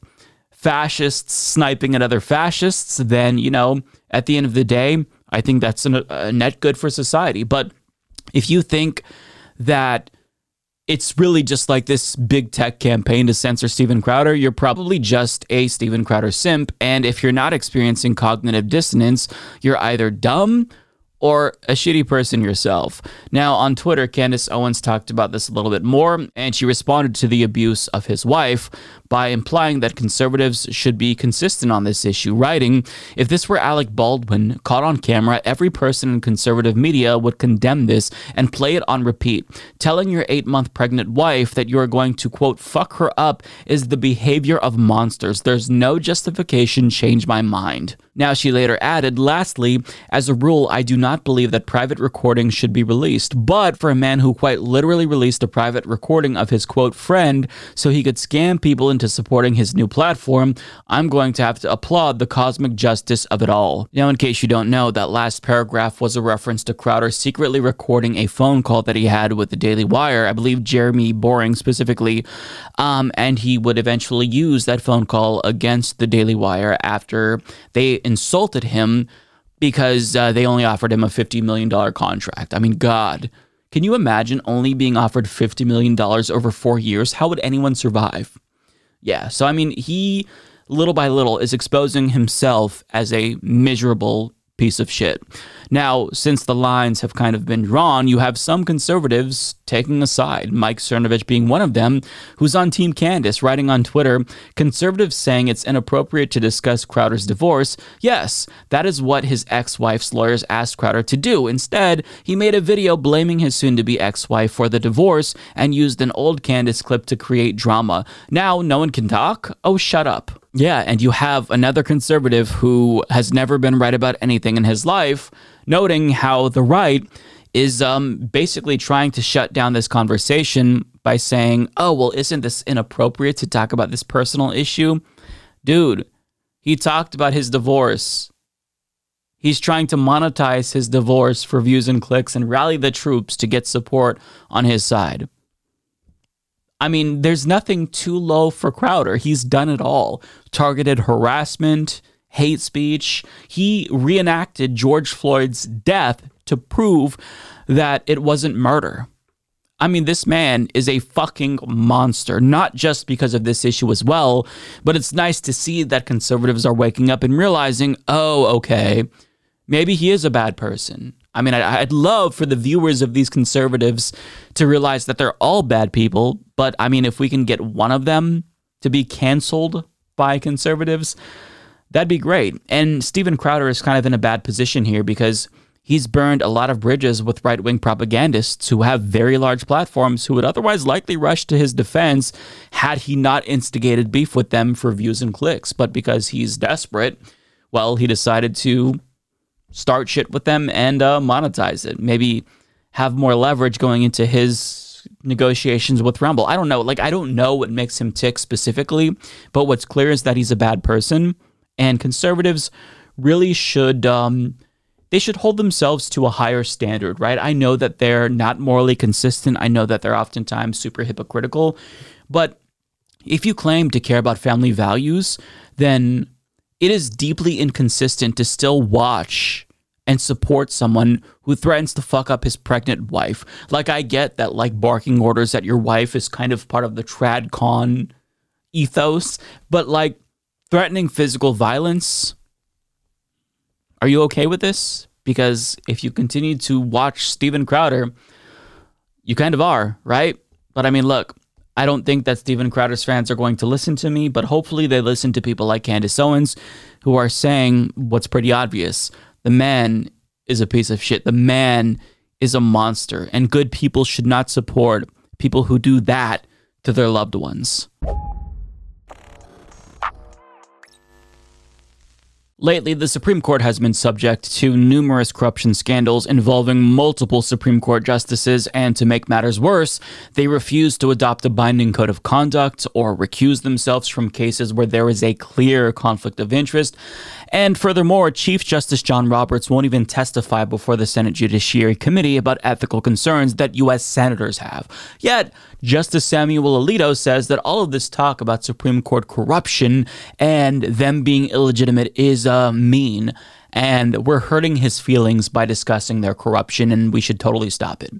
fascists sniping at other fascists then you know at the end of the day I think that's an, a net good for society. But if you think that it's really just like this big tech campaign to censor Steven Crowder, you're probably just a Steven Crowder simp. And if you're not experiencing cognitive dissonance, you're either dumb or a shitty person yourself. Now, on Twitter, Candace Owens talked about this a little bit more, and she responded to the abuse of his wife by implying that conservatives should be consistent on this issue, writing, If this were Alec Baldwin caught on camera, every person in conservative media would condemn this and play it on repeat. Telling your eight month pregnant wife that you are going to, quote, fuck her up is the behavior of monsters. There's no justification. Change my mind. Now, she later added, lastly, as a rule, I do not believe that private recordings should be released, but for a man who quite literally released a private recording of his quote friend so he could scam people into supporting his new platform, I'm going to have to applaud the cosmic justice of it all. Now, in case you don't know, that last paragraph was a reference to Crowder secretly recording a phone call that he had with the Daily Wire, I believe Jeremy Boring specifically, um, and he would eventually use that phone call against the Daily Wire after they insulted him because uh, they only offered him a $50 million contract. I mean, God, can you imagine only being offered $50 million over four years? How would anyone survive? Yeah, so I mean, he little by little is exposing himself as a miserable piece of shit. Now, since the lines have kind of been drawn, you have some conservatives taking a side, Mike Cernovich being one of them, who's on Team Candace, writing on Twitter conservatives saying it's inappropriate to discuss Crowder's divorce. Yes, that is what his ex wife's lawyers asked Crowder to do. Instead, he made a video blaming his soon to be ex wife for the divorce and used an old Candace clip to create drama. Now, no one can talk? Oh, shut up. Yeah, and you have another conservative who has never been right about anything in his life noting how the right is um, basically trying to shut down this conversation by saying, oh, well, isn't this inappropriate to talk about this personal issue? Dude, he talked about his divorce. He's trying to monetize his divorce for views and clicks and rally the troops to get support on his side. I mean, there's nothing too low for Crowder. He's done it all targeted harassment, hate speech. He reenacted George Floyd's death to prove that it wasn't murder. I mean, this man is a fucking monster, not just because of this issue as well, but it's nice to see that conservatives are waking up and realizing, oh, okay, maybe he is a bad person. I mean, I'd love for the viewers of these conservatives to realize that they're all bad people, but I mean, if we can get one of them to be canceled by conservatives, that'd be great. And Steven Crowder is kind of in a bad position here because he's burned a lot of bridges with right wing propagandists who have very large platforms who would otherwise likely rush to his defense had he not instigated beef with them for views and clicks. But because he's desperate, well, he decided to start shit with them and uh, monetize it. Maybe have more leverage going into his negotiations with Rumble. I don't know. Like, I don't know what makes him tick specifically, but what's clear is that he's a bad person and conservatives really should um, they should hold themselves to a higher standard, right? I know that they're not morally consistent. I know that they're oftentimes super hypocritical, but if you claim to care about family values, then it is deeply inconsistent to still watch and support someone who threatens to fuck up his pregnant wife. Like I get that like barking orders at your wife is kind of part of the trad con ethos, but like threatening physical violence. Are you okay with this? Because if you continue to watch Steven Crowder, you kind of are, right? But I mean, look, I don't think that Steven Crowder's fans are going to listen to me, but hopefully they listen to people like Candace Owens who are saying what's pretty obvious. The man is a piece of shit. The man is a monster, and good people should not support people who do that to their loved ones. Lately, the Supreme Court has been subject to numerous corruption scandals involving multiple Supreme Court justices, and to make matters worse, they refuse to adopt a binding code of conduct or recuse themselves from cases where there is a clear conflict of interest. And furthermore, Chief Justice John Roberts won't even testify before the Senate Judiciary Committee about ethical concerns that U.S. senators have. Yet, Justice Samuel Alito says that all of this talk about Supreme Court corruption and them being illegitimate is uh, mean, and we're hurting his feelings by discussing their corruption, and we should totally stop it.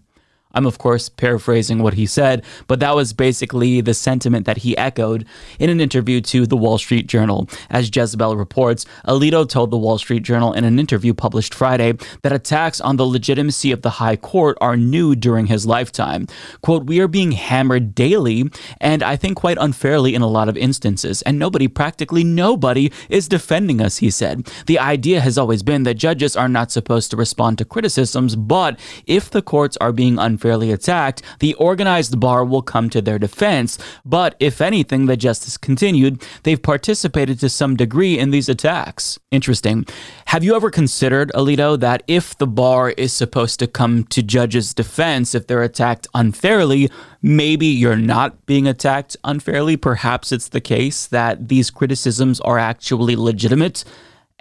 I'm, of course, paraphrasing what he said, but that was basically the sentiment that he echoed in an interview to the Wall Street Journal. As Jezebel reports, Alito told the Wall Street Journal in an interview published Friday that attacks on the legitimacy of the High Court are new during his lifetime. Quote, We are being hammered daily, and I think quite unfairly in a lot of instances, and nobody, practically nobody, is defending us, he said. The idea has always been that judges are not supposed to respond to criticisms, but if the courts are being unfair, unfairly attacked, the organized bar will come to their defense. But if anything, the justice continued, they've participated to some degree in these attacks. Interesting. Have you ever considered, Alito, that if the bar is supposed to come to judges' defense if they're attacked unfairly, maybe you're not being attacked unfairly? Perhaps it's the case that these criticisms are actually legitimate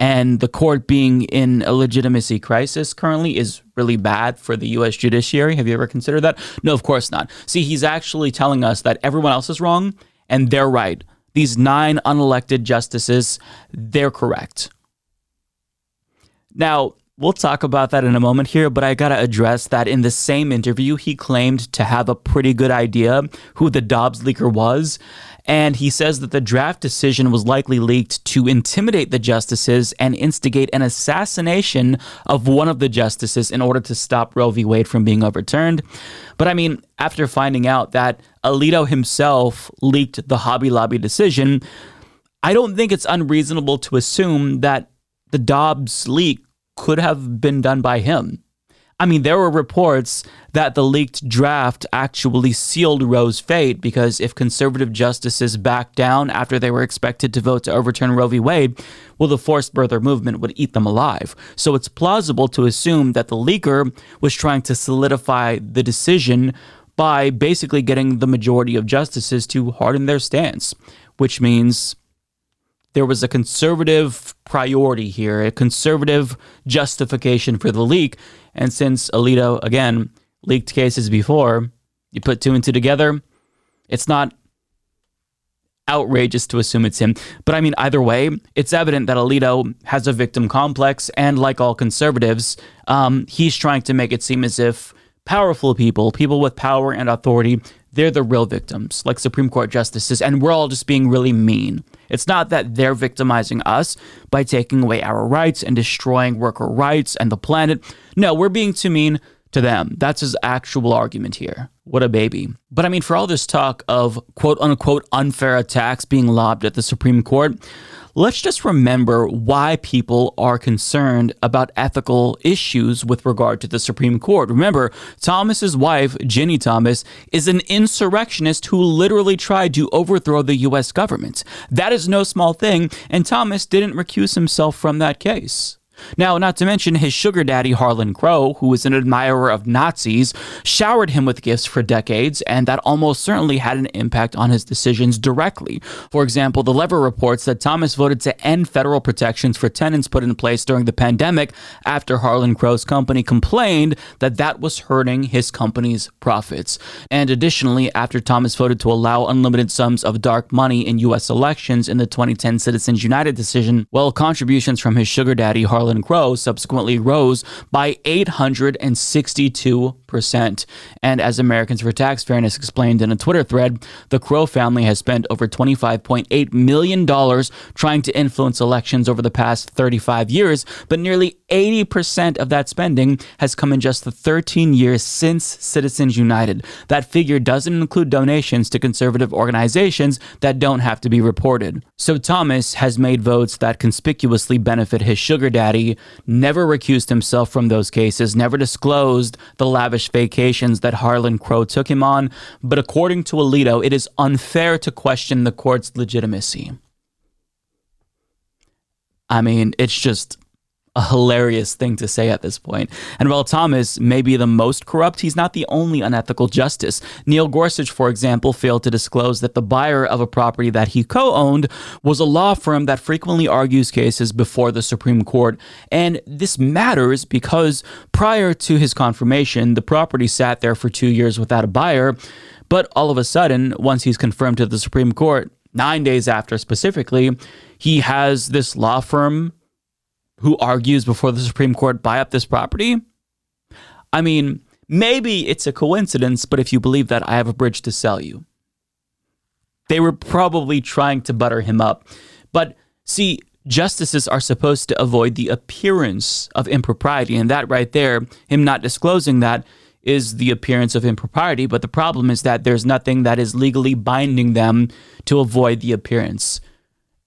and the court being in a legitimacy crisis currently is really bad for the US judiciary. Have you ever considered that? No, of course not. See, he's actually telling us that everyone else is wrong and they're right. These nine unelected justices, they're correct. Now, we'll talk about that in a moment here, but I got to address that in the same interview, he claimed to have a pretty good idea who the Dobbs leaker was. And he says that the draft decision was likely leaked to intimidate the justices and instigate an assassination of one of the justices in order to stop Roe v. Wade from being overturned. But I mean, after finding out that Alito himself leaked the Hobby Lobby decision, I don't think it's unreasonable to assume that the Dobbs leak could have been done by him. I mean, there were reports that the leaked draft actually sealed Roe's fate because if conservative justices backed down after they were expected to vote to overturn Roe v. Wade, well, the forced birther movement would eat them alive. So it's plausible to assume that the leaker was trying to solidify the decision by basically getting the majority of justices to harden their stance, which means there was a conservative priority here, a conservative justification for the leak. And since Alito, again, leaked cases before, you put two and two together, it's not outrageous to assume it's him. But I mean, either way, it's evident that Alito has a victim complex, and like all conservatives, um, he's trying to make it seem as if powerful people, people with power and authority, they're the real victims, like Supreme Court justices, and we're all just being really mean. It's not that they're victimizing us by taking away our rights and destroying worker rights and the planet. No, we're being too mean to them. That's his actual argument here. What a baby. But I mean, for all this talk of quote unquote unfair attacks being lobbed at the Supreme Court, let's just remember why people are concerned about ethical issues with regard to the Supreme Court. Remember, Thomas's wife, Ginni Thomas, is an insurrectionist who literally tried to overthrow the US government. That is no small thing, and Thomas didn't recuse himself from that case. Now, not to mention his sugar daddy Harlan Crow, who was an admirer of Nazis, showered him with gifts for decades, and that almost certainly had an impact on his decisions directly. For example, the Lever reports that Thomas voted to end federal protections for tenants put in place during the pandemic after Harlan Crow's company complained that that was hurting his company's profits. And additionally, after Thomas voted to allow unlimited sums of dark money in U.S. elections in the 2010 Citizens United decision, well, contributions from his sugar daddy Harlan Harlan Crow subsequently rose by 862%. And as Americans for Tax Fairness explained in a Twitter thread, the Crow family has spent over $25.8 million trying to influence elections over the past 35 years, but nearly 80% of that spending has come in just the 13 years since Citizens United. That figure doesn't include donations to conservative organizations that don't have to be reported. So Thomas has made votes that conspicuously benefit his sugar daddy never recused himself from those cases, never disclosed the lavish vacations that Harlan Crow took him on. But according to Alito, it is unfair to question the court's legitimacy. I mean, it's just a hilarious thing to say at this point. And while Thomas may be the most corrupt, he's not the only unethical justice. Neil Gorsuch, for example, failed to disclose that the buyer of a property that he co owned was a law firm that frequently argues cases before the Supreme Court. And this matters because prior to his confirmation, the property sat there for two years without a buyer. But all of a sudden, once he's confirmed to the Supreme Court, nine days after specifically, he has this law firm who argues before the Supreme Court buy up this property? I mean, maybe it's a coincidence, but if you believe that, I have a bridge to sell you. They were probably trying to butter him up. But see, justices are supposed to avoid the appearance of impropriety. And that right there, him not disclosing that, is the appearance of impropriety. But the problem is that there's nothing that is legally binding them to avoid the appearance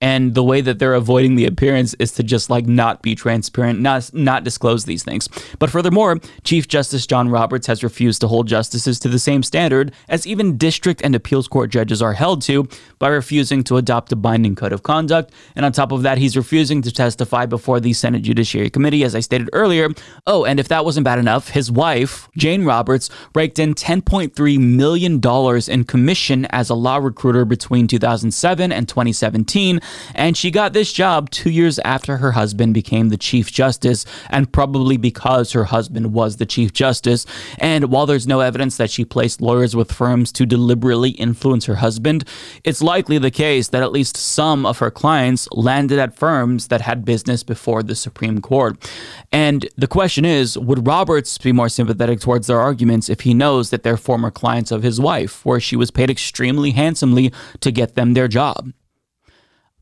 and the way that they're avoiding the appearance is to just like not be transparent, not not disclose these things. But furthermore, Chief Justice John Roberts has refused to hold justices to the same standard as even district and appeals court judges are held to by refusing to adopt a binding code of conduct. And on top of that, he's refusing to testify before the Senate Judiciary Committee, as I stated earlier. Oh, and if that wasn't bad enough, his wife, Jane Roberts, raked in $10.3 million in commission as a law recruiter between 2007 and 2017 and she got this job two years after her husband became the Chief Justice, and probably because her husband was the Chief Justice. And while there's no evidence that she placed lawyers with firms to deliberately influence her husband, it's likely the case that at least some of her clients landed at firms that had business before the Supreme Court. And the question is would Roberts be more sympathetic towards their arguments if he knows that they're former clients of his wife, where she was paid extremely handsomely to get them their job?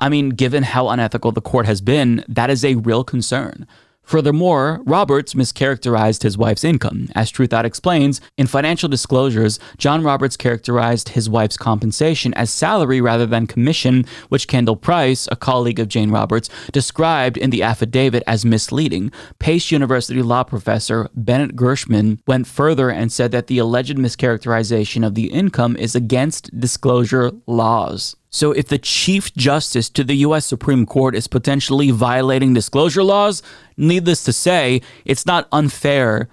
I mean, given how unethical the court has been, that is a real concern. Furthermore, Roberts mischaracterized his wife's income. As Truthout explains, in financial disclosures, John Roberts characterized his wife's compensation as salary rather than commission, which Kendall Price, a colleague of Jane Roberts, described in the affidavit as misleading. Pace University law professor Bennett Gershman went further and said that the alleged mischaracterization of the income is against disclosure laws. So, if the Chief Justice to the U.S. Supreme Court is potentially violating disclosure laws, needless to say, it's not unfair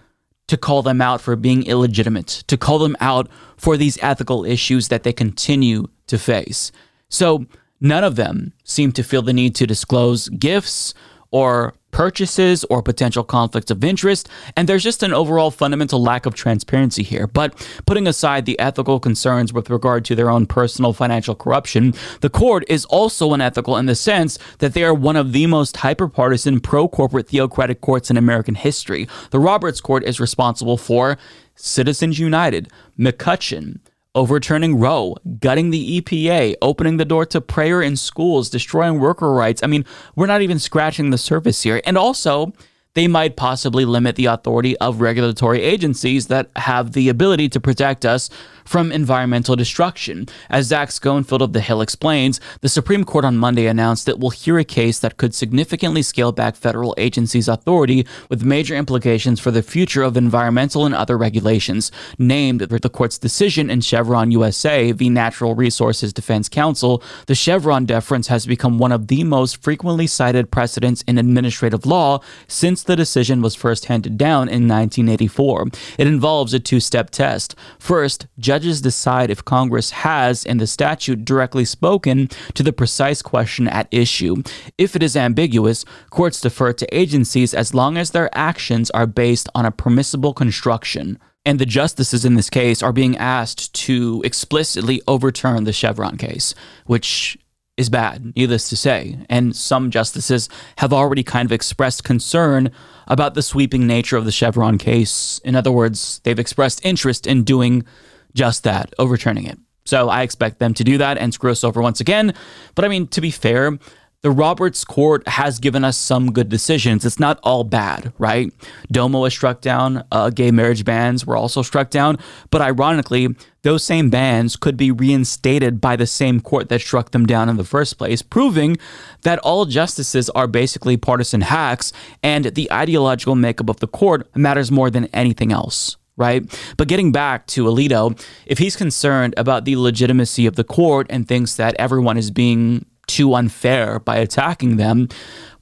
to call them out for being illegitimate, to call them out for these ethical issues that they continue to face. So, none of them seem to feel the need to disclose gifts or purchases or potential conflicts of interest, and there's just an overall fundamental lack of transparency here. But putting aside the ethical concerns with regard to their own personal financial corruption, the court is also unethical in the sense that they are one of the most hyperpartisan, pro corporate theocratic courts in American history. The Roberts Court is responsible for Citizens United, McCutcheon, overturning Roe, gutting the EPA, opening the door to prayer in schools, destroying worker rights. I mean, we're not even scratching the surface here. And also, they might possibly limit the authority of regulatory agencies that have the ability to protect us from environmental destruction. As Zach Schonfeld of The Hill explains, the Supreme Court on Monday announced it will hear a case that could significantly scale back federal agencies' authority with major implications for the future of environmental and other regulations. Named the court's decision in Chevron USA v. Natural Resources Defense Council, the Chevron deference has become one of the most frequently cited precedents in administrative law since the decision was first handed down in 1984. It involves a two step test. First, judge judges decide if Congress has, in the statute, directly spoken to the precise question at issue. If it is ambiguous, courts defer to agencies as long as their actions are based on a permissible construction. And the justices in this case are being asked to explicitly overturn the Chevron case, which is bad, needless to say. And some justices have already kind of expressed concern about the sweeping nature of the Chevron case. In other words, they've expressed interest in doing just that, overturning it. So I expect them to do that and screw us over once again. But I mean, to be fair, the Roberts Court has given us some good decisions. It's not all bad, right? DOMA was struck down. Uh, gay marriage bans were also struck down. But ironically, those same bans could be reinstated by the same court that struck them down in the first place, proving that all justices are basically partisan hacks and the ideological makeup of the court matters more than anything else right? But getting back to Alito, if he's concerned about the legitimacy of the court and thinks that everyone is being too unfair by attacking them,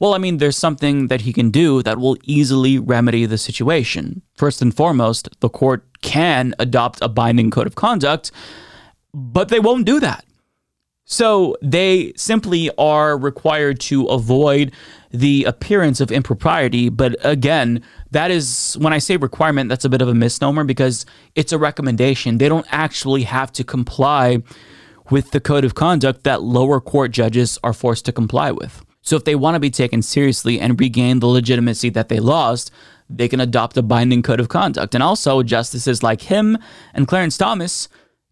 well, I mean, there's something that he can do that will easily remedy the situation. First and foremost, the court can adopt a binding code of conduct, but they won't do that. So they simply are required to avoid the appearance of impropriety. But again, that is, when I say requirement, that's a bit of a misnomer because it's a recommendation. They don't actually have to comply with the code of conduct that lower court judges are forced to comply with. So if they want to be taken seriously and regain the legitimacy that they lost, they can adopt a binding code of conduct. And also, justices like him and Clarence Thomas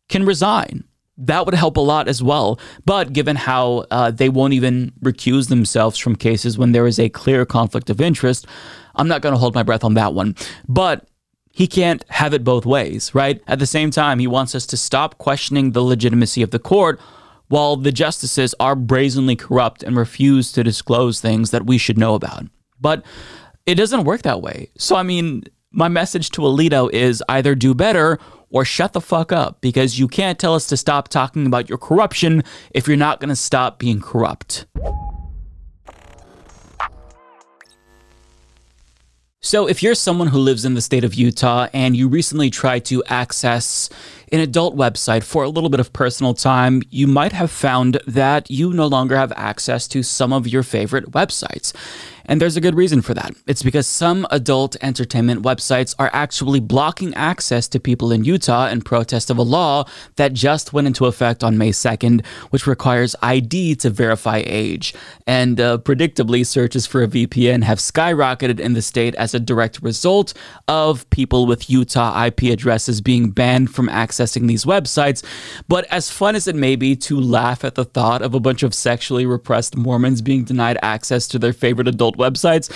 can resign. That would help a lot as well. But given how uh, they won't even recuse themselves from cases when there is a clear conflict of interest, I'm not going to hold my breath on that one. But he can't have it both ways, right? At the same time, he wants us to stop questioning the legitimacy of the court while the justices are brazenly corrupt and refuse to disclose things that we should know about. But it doesn't work that way. So, I mean, my message to Alito is either do better or shut the fuck up because you can't tell us to stop talking about your corruption if you're not going to stop being corrupt. So, if you're someone who lives in the state of Utah and you recently tried to access an adult website for a little bit of personal time, you might have found that you no longer have access to some of your favorite websites. And there's a good reason for that. It's because some adult entertainment websites are actually blocking access to people in Utah in protest of a law that just went into effect on May 2nd, which requires ID to verify age. And uh, predictably, searches for a VPN have skyrocketed in the state as a direct result of people with Utah IP addresses being banned from accessing these websites. But as fun as it may be to laugh at the thought of a bunch of sexually repressed Mormons being denied access to their favorite adult websites.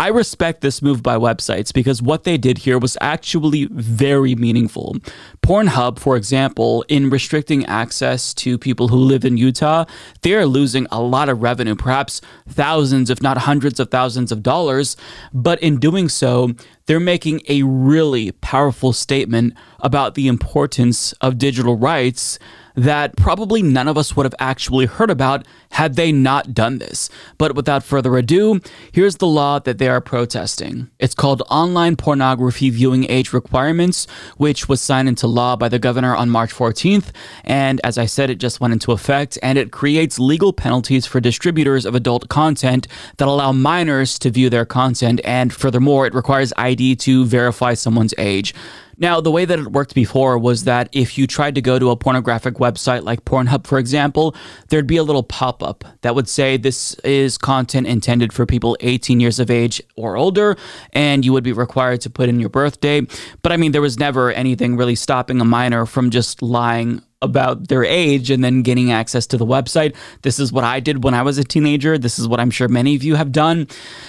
I respect this move by websites because what they did here was actually very meaningful. Pornhub, for example, in restricting access to people who live in Utah, they are losing a lot of revenue, perhaps thousands, if not hundreds of thousands of dollars. But in doing so, they're making a really powerful statement about the importance of digital rights that probably none of us would have actually heard about had they not done this. But without further ado, here's the law that they are protesting. It's called Online Pornography Viewing Age Requirements, which was signed into law by the governor on March 14th. And as I said, it just went into effect, and it creates legal penalties for distributors of adult content that allow minors to view their content. And furthermore, it requires ID to verify someone's age. Now, the way that it worked before was that if you tried to go to a pornographic website like Pornhub, for example, there'd be a little pop up that would say this is content intended for people 18 years of age or older, and you would be required to put in your birthday. But I mean, there was never anything really stopping a minor from just lying about their age and then getting access to the website. This is what I did when I was a teenager. This is what I'm sure many of you have done.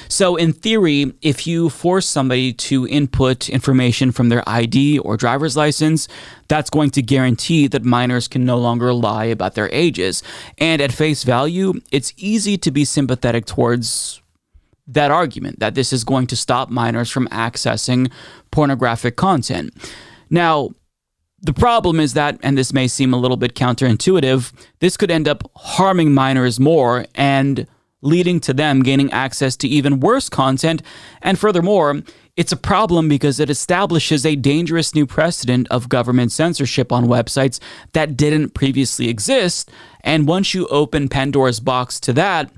So, in theory, if you force somebody to input information from their ID or driver's license, that's going to guarantee that minors can no longer lie about their ages. And at face value, it's easy to be sympathetic towards that argument that this is going to stop minors from accessing pornographic content. Now, the problem is that, and this may seem a little bit counterintuitive, this could end up harming minors more and leading to them gaining access to even worse content. And furthermore, it's a problem because it establishes a dangerous new precedent of government censorship on websites that didn't previously exist. And once you open Pandora's box to that,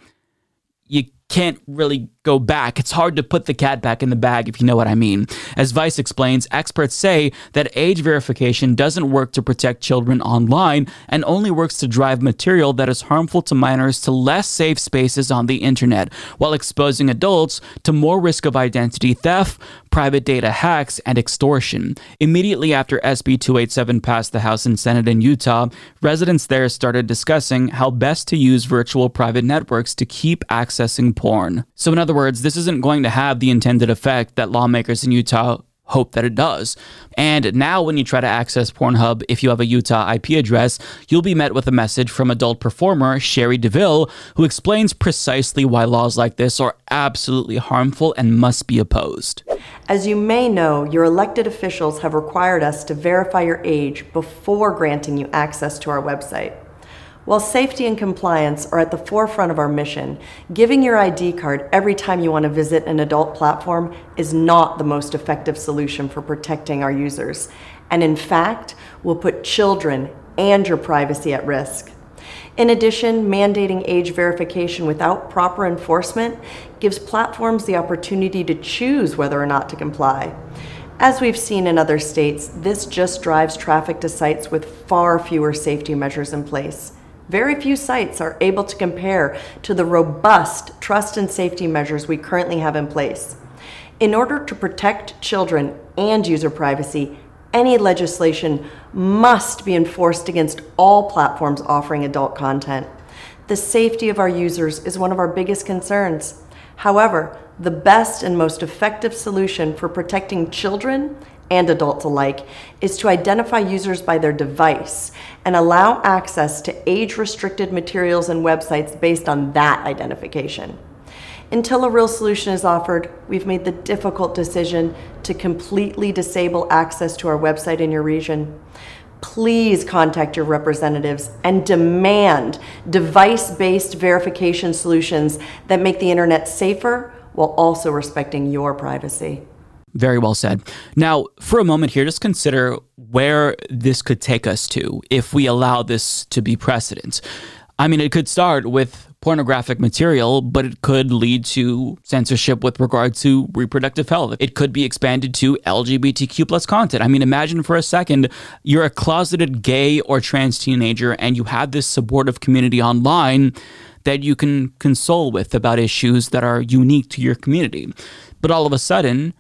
you can't really go back. It's hard to put the cat back in the bag, if you know what I mean. As Vice explains, experts say that age verification doesn't work to protect children online and only works to drive material that is harmful to minors to less safe spaces on the internet, while exposing adults to more risk of identity theft, private data hacks, and extortion. Immediately after SB 287 passed the House and Senate in Utah, residents there started discussing how best to use virtual private networks to keep accessing porn. So, in other other words, this isn't going to have the intended effect that lawmakers in Utah hope that it does. And now, when you try to access Pornhub, if you have a Utah IP address, you'll be met with a message from adult performer Cherie DeVille, who explains precisely why laws like this are absolutely harmful and must be opposed. As you may know, your elected officials have required us to verify your age before granting you access to our website. While safety and compliance are at the forefront of our mission, giving your ID card every time you want to visit an adult platform is not the most effective solution for protecting our users, and in fact, will put children and your privacy at risk. In addition, mandating age verification without proper enforcement gives platforms the opportunity to choose whether or not to comply. As we've seen in other states, this just drives traffic to sites with far fewer safety measures in place Very few sites are able to compare to the robust trust and safety measures we currently have in place. In order to protect children and user privacy, any legislation must be enforced against all platforms offering adult content. The safety of our users is one of our biggest concerns. However, the best and most effective solution for protecting children and adults alike is to identify users by their device and allow access to age restricted materials and websites based on that identification. Until a real solution is offered, we've made the difficult decision to completely disable access to our website in your region. Please contact your representatives and demand device based verification solutions that make the internet safer while also respecting your privacy. Very well said. Now, for a moment here, just consider where this could take us to if we allow this to be precedent. I mean, it could start with pornographic material, but it could lead to censorship with regard to reproductive health. It could be expanded to LGBTQ plus content. I mean, imagine for a second you're a closeted gay or trans teenager and you have this supportive community online that you can console with about issues that are unique to your community. But all of a sudden,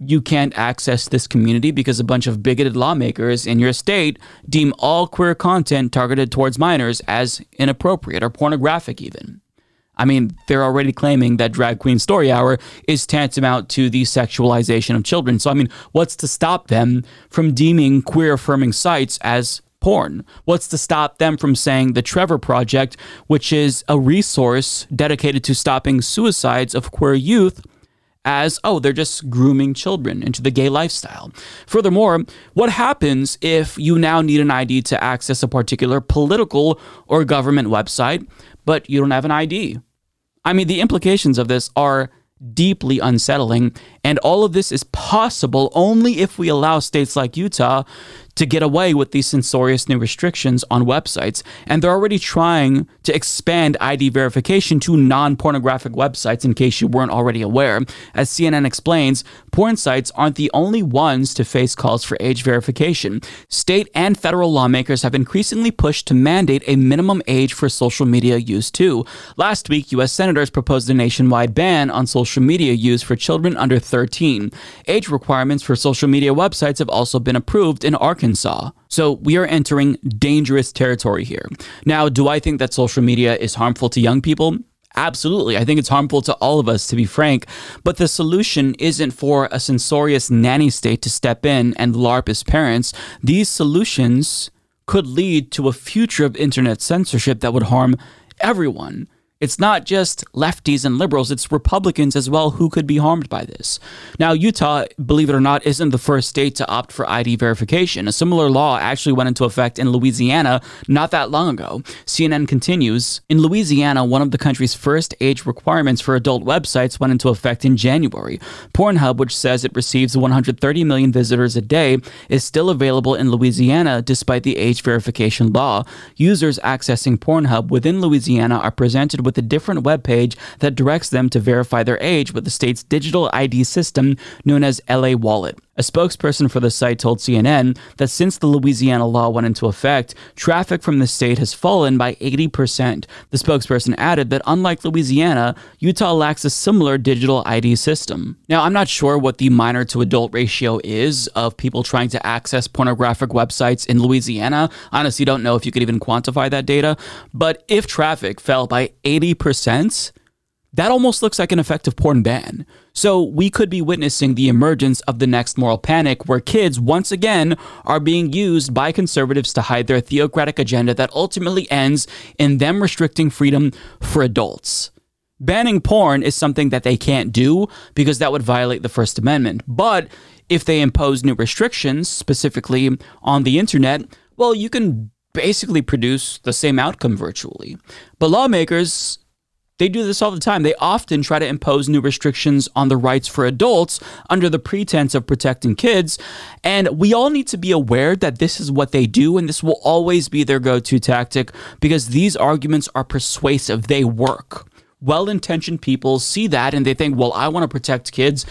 you can't access this community because a bunch of bigoted lawmakers in your state deem all queer content targeted towards minors as inappropriate or pornographic, even. I mean, they're already claiming that Drag Queen Story Hour is tantamount to the sexualization of children. So, I mean, what's to stop them from deeming queer affirming sites as porn? What's to stop them from saying the Trevor Project, which is a resource dedicated to stopping suicides of queer youth, as, oh, they're just grooming children into the gay lifestyle. Furthermore, what happens if you now need an ID to access a particular political or government website, but you don't have an ID? I mean, the implications of this are deeply unsettling, and all of this is possible only if we allow states like Utah to get away with these censorious new restrictions on websites. And they're already trying to expand ID verification to non pornographic websites, in case you weren't already aware. As CNN explains, porn sites aren't the only ones to face calls for age verification. State and federal lawmakers have increasingly pushed to mandate a minimum age for social media use, too. Last week, U.S. senators proposed a nationwide ban on social media use for children under 13. Age requirements for social media websites have also been approved in Arkansas. So we are entering dangerous territory here. Now, do I think that social media is harmful to young people? Absolutely. I think it's harmful to all of us, to be frank. But the solution isn't for a censorious nanny state to step in and LARP as parents. These solutions could lead to a future of internet censorship that would harm everyone. It's not just lefties and liberals, it's Republicans as well who could be harmed by this. Now, Utah, believe it or not, isn't the first state to opt for ID verification. A similar law actually went into effect in Louisiana not that long ago. CNN continues In Louisiana, one of the country's first age requirements for adult websites went into effect in January. Pornhub, which says it receives 130 million visitors a day, is still available in Louisiana despite the age verification law. Users accessing Pornhub within Louisiana are presented with with a different web page that directs them to verify their age with the state's digital ID system known as LA Wallet. A spokesperson for the site told CNN that since the Louisiana law went into effect, traffic from the state has fallen by 80%. The spokesperson added that unlike Louisiana, Utah lacks a similar digital ID system. Now, I'm not sure what the minor to adult ratio is of people trying to access pornographic websites in Louisiana. Honestly, don't know if you could even quantify that data. But if traffic fell by 80%, that almost looks like an effective porn ban. So we could be witnessing the emergence of the next moral panic where kids once again are being used by conservatives to hide their theocratic agenda that ultimately ends in them restricting freedom for adults. Banning porn is something that they can't do because that would violate the First Amendment. But if they impose new restrictions, specifically on the internet, well, you can basically produce the same outcome virtually. But lawmakers they do this all the time. They often try to impose new restrictions on the rights for adults under the pretense of protecting kids. And we all need to be aware that this is what they do, and this will always be their go to tactic because these arguments are persuasive. They work. Well intentioned people see that and they think, well, I want to protect kids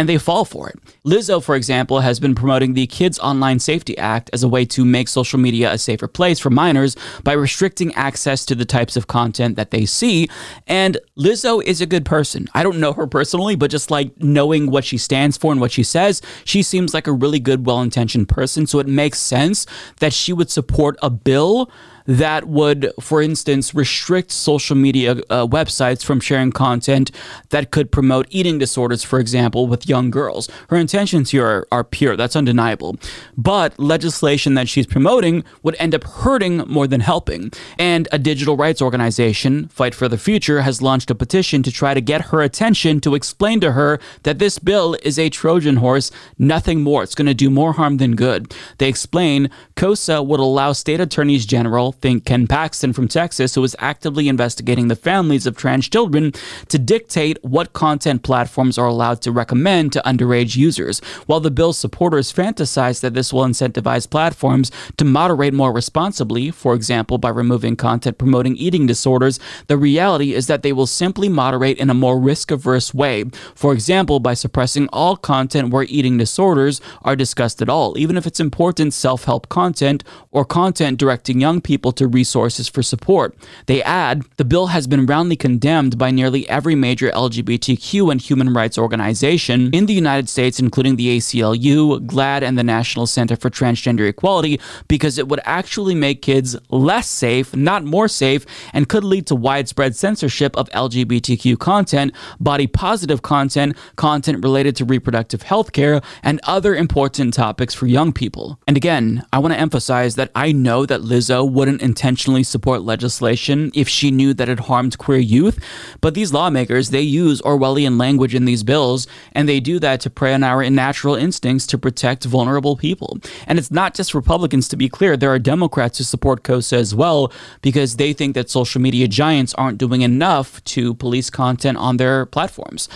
and they fall for it. Lizzo, for example, has been promoting the Kids Online Safety Act as a way to make social media a safer place for minors by restricting access to the types of content that they see. And Lizzo is a good person. I don't know her personally, but just like knowing what she stands for and what she says, she seems like a really good, well intentioned person. So it makes sense that she would support a bill that would, for instance, restrict social media uh, websites from sharing content that could promote eating disorders, for example, with young girls. Her intentions here are, are pure, that's undeniable. But legislation that she's promoting would end up hurting more than helping. And a digital rights organization, Fight for the Future, has launched a petition to try to get her attention to explain to her that this bill is a Trojan horse, nothing more. It's going to do more harm than good. They explain KOSA would allow state attorneys general, think Ken Paxton from Texas, who is actively investigating the families of trans children, to dictate what content platforms are allowed to recommend to underage users. While the bill's supporters fantasize that this will incentivize platforms to moderate more responsibly, for example, by removing content promoting eating disorders, the reality is that they will simply moderate in a more risk averse way. For example, by suppressing all content where eating disorders are discussed at all, even if it's important self help content or content directing young people people to resources for support. They add the bill has been roundly condemned by nearly every major LGBTQ and human rights organization in the United States, including the ACLU, GLAAD, and the National Center for Transgender Equality, because it would actually make kids less safe, not more safe, and could lead to widespread censorship of LGBTQ content, body positive content, content related to reproductive health care, and other important topics for young people. And again, I want to emphasize that I know that Lizzo wouldn't intentionally support legislation if she knew that it harmed queer youth. But these lawmakers, they use Orwellian language in these bills, and they do that to prey on our natural instincts to protect vulnerable people. And it's not just Republicans, to be clear. There are Democrats who support KOSA as well because they think that social media giants aren't doing enough to police content on their platforms.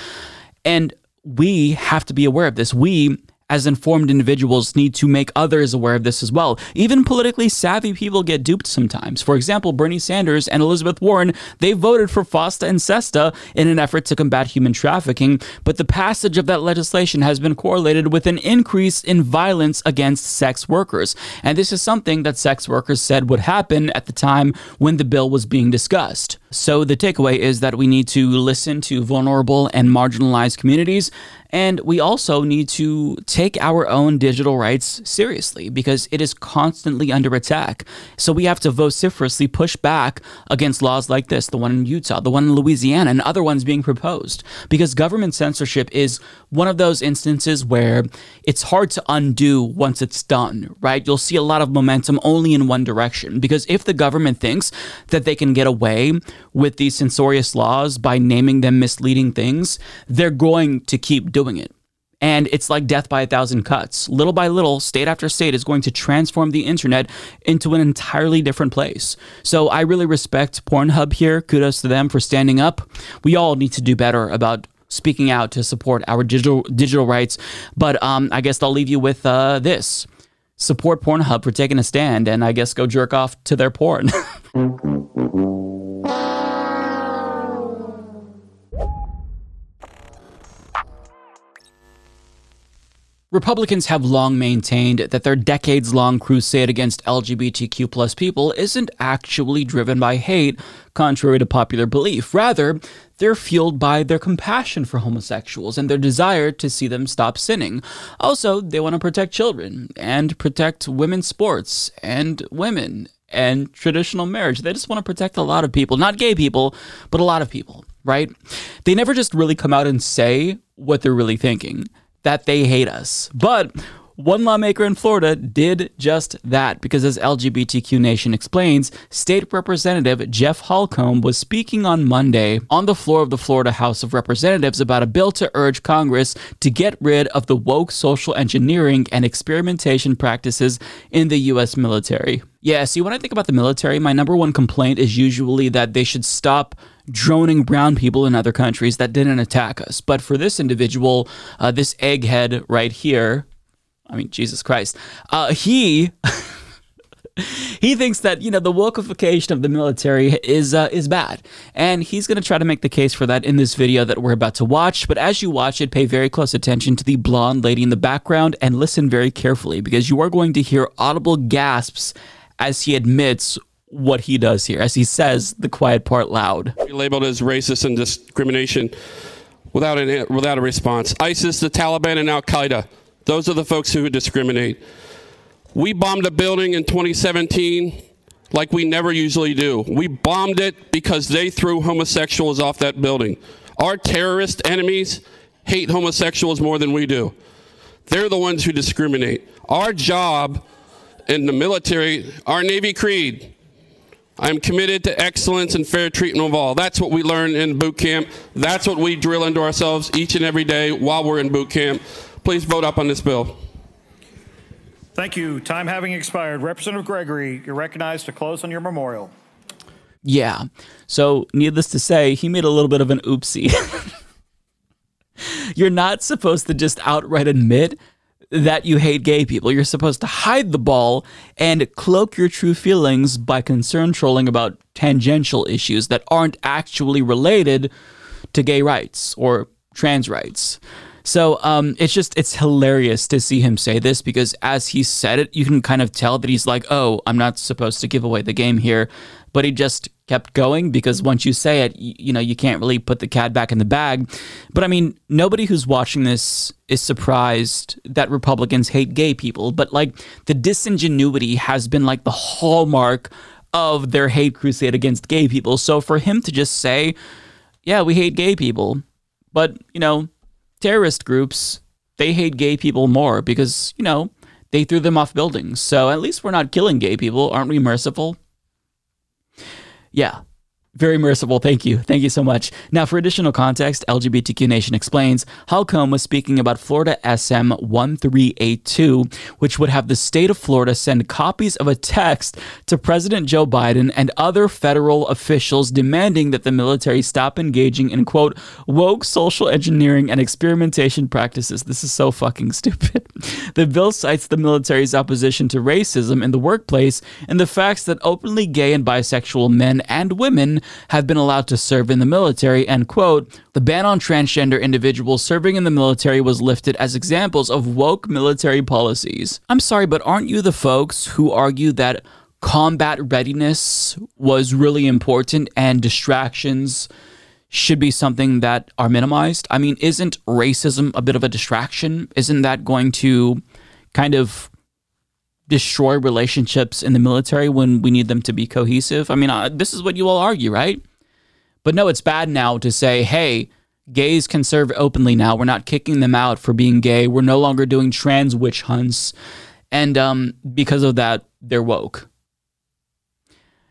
And we have to be aware of this. We as informed individuals need to make others aware of this as well. Even politically savvy people get duped sometimes. For example, Bernie Sanders and Elizabeth Warren, they voted for FOSTA and SESTA in an effort to combat human trafficking, but the passage of that legislation has been correlated with an increase in violence against sex workers. And this is something that sex workers said would happen at the time when the bill was being discussed. So the takeaway is that we need to listen to vulnerable and marginalized communities and we also need to take our own digital rights seriously because it is constantly under attack. So we have to vociferously push back against laws like this, the one in Utah, the one in Louisiana, and other ones being proposed. Because government censorship is one of those instances where it's hard to undo once it's done, right? You'll see a lot of momentum only in one direction. Because if the government thinks that they can get away with these censorious laws by naming them misleading things, they're going to keep doing it. And it's like death by a thousand cuts. Little by little, state after state is going to transform the internet into an entirely different place. So I really respect Pornhub here. Kudos to them for standing up. We all need to do better about speaking out to support our digital digital rights. But um, I guess I'll leave you with uh, this: support Pornhub for taking a stand, and I guess go jerk off to their porn. [laughs] Republicans have long maintained that their decades long crusade against LGBTQ plus people isn't actually driven by hate, contrary to popular belief. Rather, they're fueled by their compassion for homosexuals and their desire to see them stop sinning. Also, they want to protect children and protect women's sports and women and traditional marriage. They just want to protect a lot of people, not gay people, but a lot of people, right? They never just really come out and say what they're really thinking that they hate us. But one lawmaker in Florida did just that because, as LGBTQ Nation explains, State Representative Jeff Holcomb was speaking on Monday on the floor of the Florida House of Representatives about a bill to urge Congress to get rid of the woke social engineering and experimentation practices in the U.S. military. Yeah, see, when I think about the military, my number one complaint is usually that they should stop droning brown people in other countries that didn't attack us. But for this individual, uh, this egghead right here, I mean, Jesus Christ, uh, he. [laughs] he thinks that you know the wokeification of the military is uh, is bad, and he's going to try to make the case for that in this video that we're about to watch. But as you watch it, pay very close attention to the blonde lady in the background and listen very carefully because you are going to hear audible gasps as he admits what he does here, as he says the quiet part loud. Labeled as racist and discrimination without an, without a response. ISIS, the Taliban, and Al Qaeda. Those are the folks who discriminate. We bombed a building in 2017 like we never usually do. We bombed it because they threw homosexuals off that building. Our terrorist enemies hate homosexuals more than we do. They're the ones who discriminate. Our job in the military, our Navy Creed, I am committed to excellence and fair treatment of all. That's what we learn in boot camp. That's what we drill into ourselves each and every day while we're in boot camp. Please vote up on this bill. Thank you. Time having expired. Representative Gregory, you're recognized to close on your memorial. Yeah. So, needless to say, he made a little bit of an oopsie. [laughs] You're not supposed to just outright admit that you hate gay people. You're supposed to hide the ball and cloak your true feelings by concern trolling about tangential issues that aren't actually related to gay rights or trans rights. So um, it's just it's hilarious to see him say this because as he said it, you can kind of tell that he's like, "Oh, I'm not supposed to give away the game here," but he just kept going because mm-hmm. once you say it, you, you know you can't really put the cat back in the bag. But I mean, nobody who's watching this is surprised that Republicans hate gay people, but like the disingenuity has been like the hallmark of their hate crusade against gay people. So for him to just say, "Yeah, we hate gay people," but you know terrorist groups, they hate gay people more because, you know, they threw them off buildings. So at least we're not killing gay people. Aren't we merciful? Yeah, very merciful. Thank you. Thank you so much. Now, for additional context, LGBTQ Nation explains Holcomb was speaking about Florida SM 1382, which would have the state of Florida send copies of a text to President Joe Biden and other federal officials demanding that the military stop engaging in, quote, woke social engineering and experimentation practices. This is so fucking [laughs] stupid. The bill cites the military's opposition to racism in the workplace and the facts that openly gay and bisexual men and women have been allowed to serve in the military, and quote, the ban on transgender individuals serving in the military was lifted as examples of woke military policies. I'm sorry, but aren't you the folks who argue that combat readiness was really important and distractions should be something that are minimized? I mean, isn't racism a bit of a distraction? Isn't that going to kind of destroy relationships in the military when we need them to be cohesive. I mean, uh, this is what you all argue, right? But no, it's bad now to say, hey, gays can serve openly now. We're not kicking them out for being gay. We're no longer doing trans witch hunts. And um, because of that, they're woke.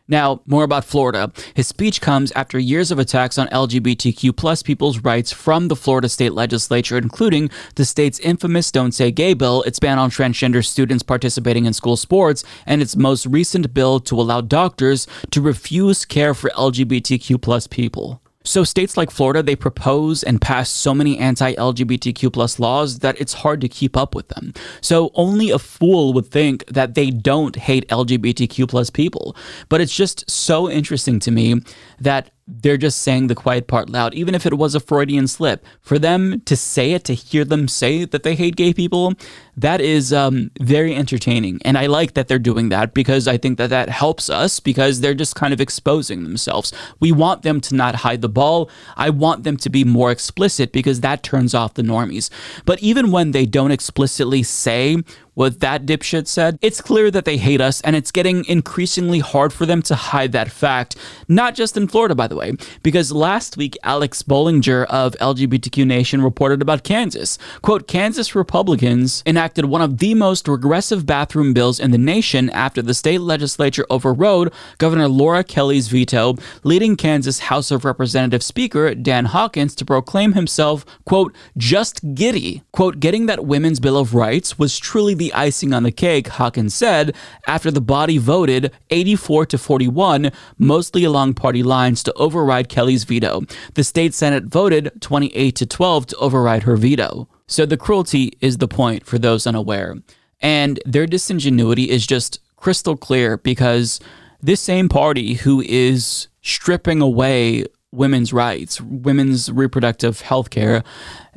Now, more about Florida. His speech comes after years of attacks on LGBTQ plus people's rights from the Florida state legislature, including the state's infamous Don't Say Gay bill, its ban on transgender students participating in school sports, and its most recent bill to allow doctors to refuse care for LGBTQ plus people. So states like Florida, they propose and pass so many anti-LGBTQ plus laws that it's hard to keep up with them. So only a fool would think that they don't hate LGBTQ plus people. But it's just so interesting to me that they're just saying the quiet part loud, even if it was a Freudian slip. For them to say it, to hear them say that they hate gay people, that is um, very entertaining. And I like that they're doing that because I think that that helps us because they're just kind of exposing themselves. We want them to not hide the ball. I want them to be more explicit because that turns off the normies. But even when they don't explicitly say what that dipshit said, it's clear that they hate us, and it's getting increasingly hard for them to hide that fact. Not just in Florida, by the way, because last week Alex Bollinger of LGBTQ Nation reported about Kansas. Quote, Kansas Republicans enacted one of the most regressive bathroom bills in the nation after the state legislature overrode Governor Laura Kelly's veto, leading Kansas House of Representatives Speaker Dan Hawkins to proclaim himself, quote, just giddy. Quote, getting that women's Bill of Rights was truly the icing on the cake, Hawkins said, after the body voted 84 to 41, mostly along party lines, to override Kelly's veto. The state Senate voted 28 to 12 to override her veto. So the cruelty is the point for those unaware. And their disingenuity is just crystal clear because this same party who is stripping away women's rights, women's reproductive health care,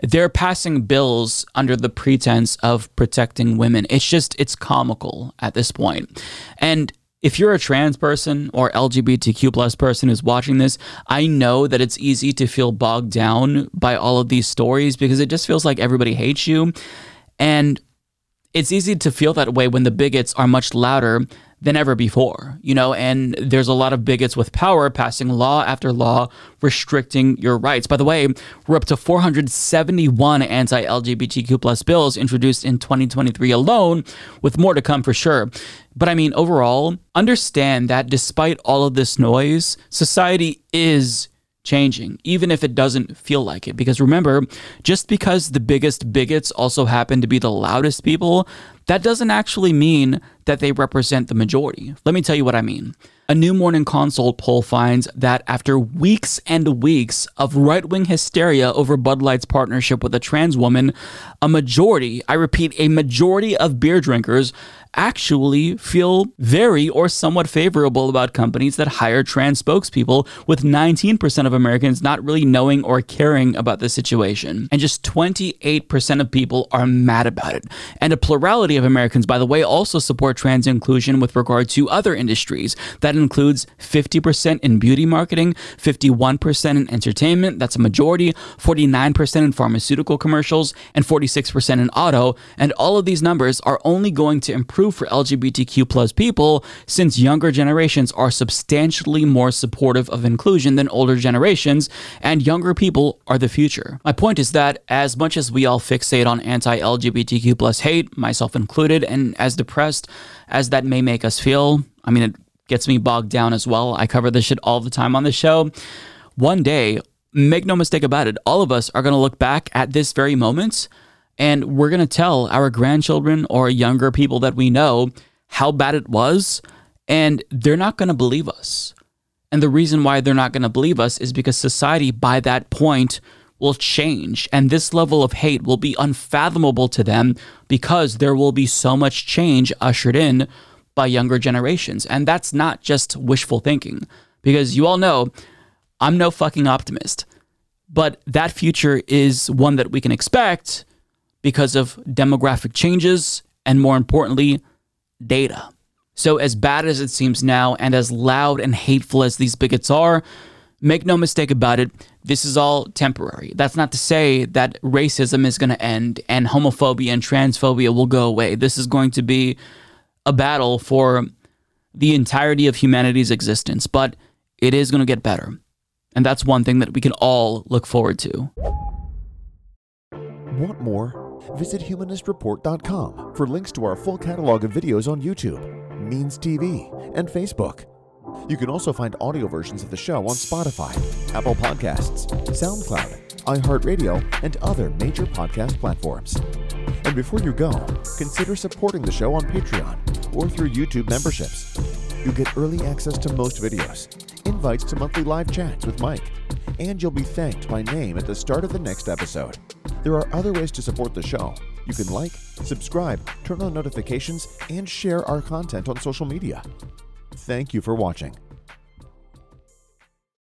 they're passing bills under the pretense of protecting women. It's just, it's comical at this point. And if you're a trans person or LGBTQ plus person who's watching this, I know that it's easy to feel bogged down by all of these stories because it just feels like everybody hates you. And it's easy to feel that way when the bigots are much louder than ever before, you know, and there's a lot of bigots with power passing law after law restricting your rights. By the way, we're up to 471 anti-LGBTQ plus bills introduced in 2023 alone, with more to come for sure. But I mean, overall, understand that despite all of this noise, society is changing, even if it doesn't feel like it. Because remember, just because the biggest bigots also happen to be the loudest people, that doesn't actually mean that they represent the majority. Let me tell you what I mean. A new Morning Consult poll finds that after weeks and weeks of right wing hysteria over Bud Light's partnership with a trans woman, a majority, I repeat, a majority of beer drinkers actually feel very or somewhat favorable about companies that hire trans spokespeople, with 19% of Americans not really knowing or caring about the situation. And just 28% of people are mad about it. And a plurality of Americans, by the way, also support trans inclusion with regard to other industries. That includes 50% in beauty marketing, 51% in entertainment, that's a majority, 49% in pharmaceutical commercials, and 46% in auto. And all of these numbers are only going to improve true for LGBTQ plus people since younger generations are substantially more supportive of inclusion than older generations, and younger people are the future. My point is that as much as we all fixate on anti-LGBTQ plus hate, myself included, and as depressed as that may make us feel, I mean, it gets me bogged down as well. I cover this shit all the time on the show. One day, make no mistake about it, all of us are going to look back at this very moment and we're going to tell our grandchildren or younger people that we know how bad it was, and they're not going to believe us. And the reason why they're not going to believe us is because society by that point will change. And this level of hate will be unfathomable to them because there will be so much change ushered in by younger generations. And that's not just wishful thinking, because you all know I'm no fucking optimist. But that future is one that we can expect because of demographic changes and, more importantly, data. So, as bad as it seems now, and as loud and hateful as these bigots are, make no mistake about it, this is all temporary. That's not to say that racism is going to end and homophobia and transphobia will go away. This is going to be a battle for the entirety of humanity's existence, but it is going to get better. And that's one thing that we can all look forward to. Want more? Visit humanistreport.com for links to our full catalog of videos on YouTube, Means TV, and Facebook. You can also find audio versions of the show on Spotify, Apple Podcasts, SoundCloud, iHeartRadio, and other major podcast platforms. And before you go, consider supporting the show on Patreon or through YouTube memberships. You get early access to most videos, invites to monthly live chats with Mike, and you'll be thanked by name at the start of the next episode. There are other ways to support the show. You can like, subscribe, turn on notifications, and share our content on social media. Thank you for watching.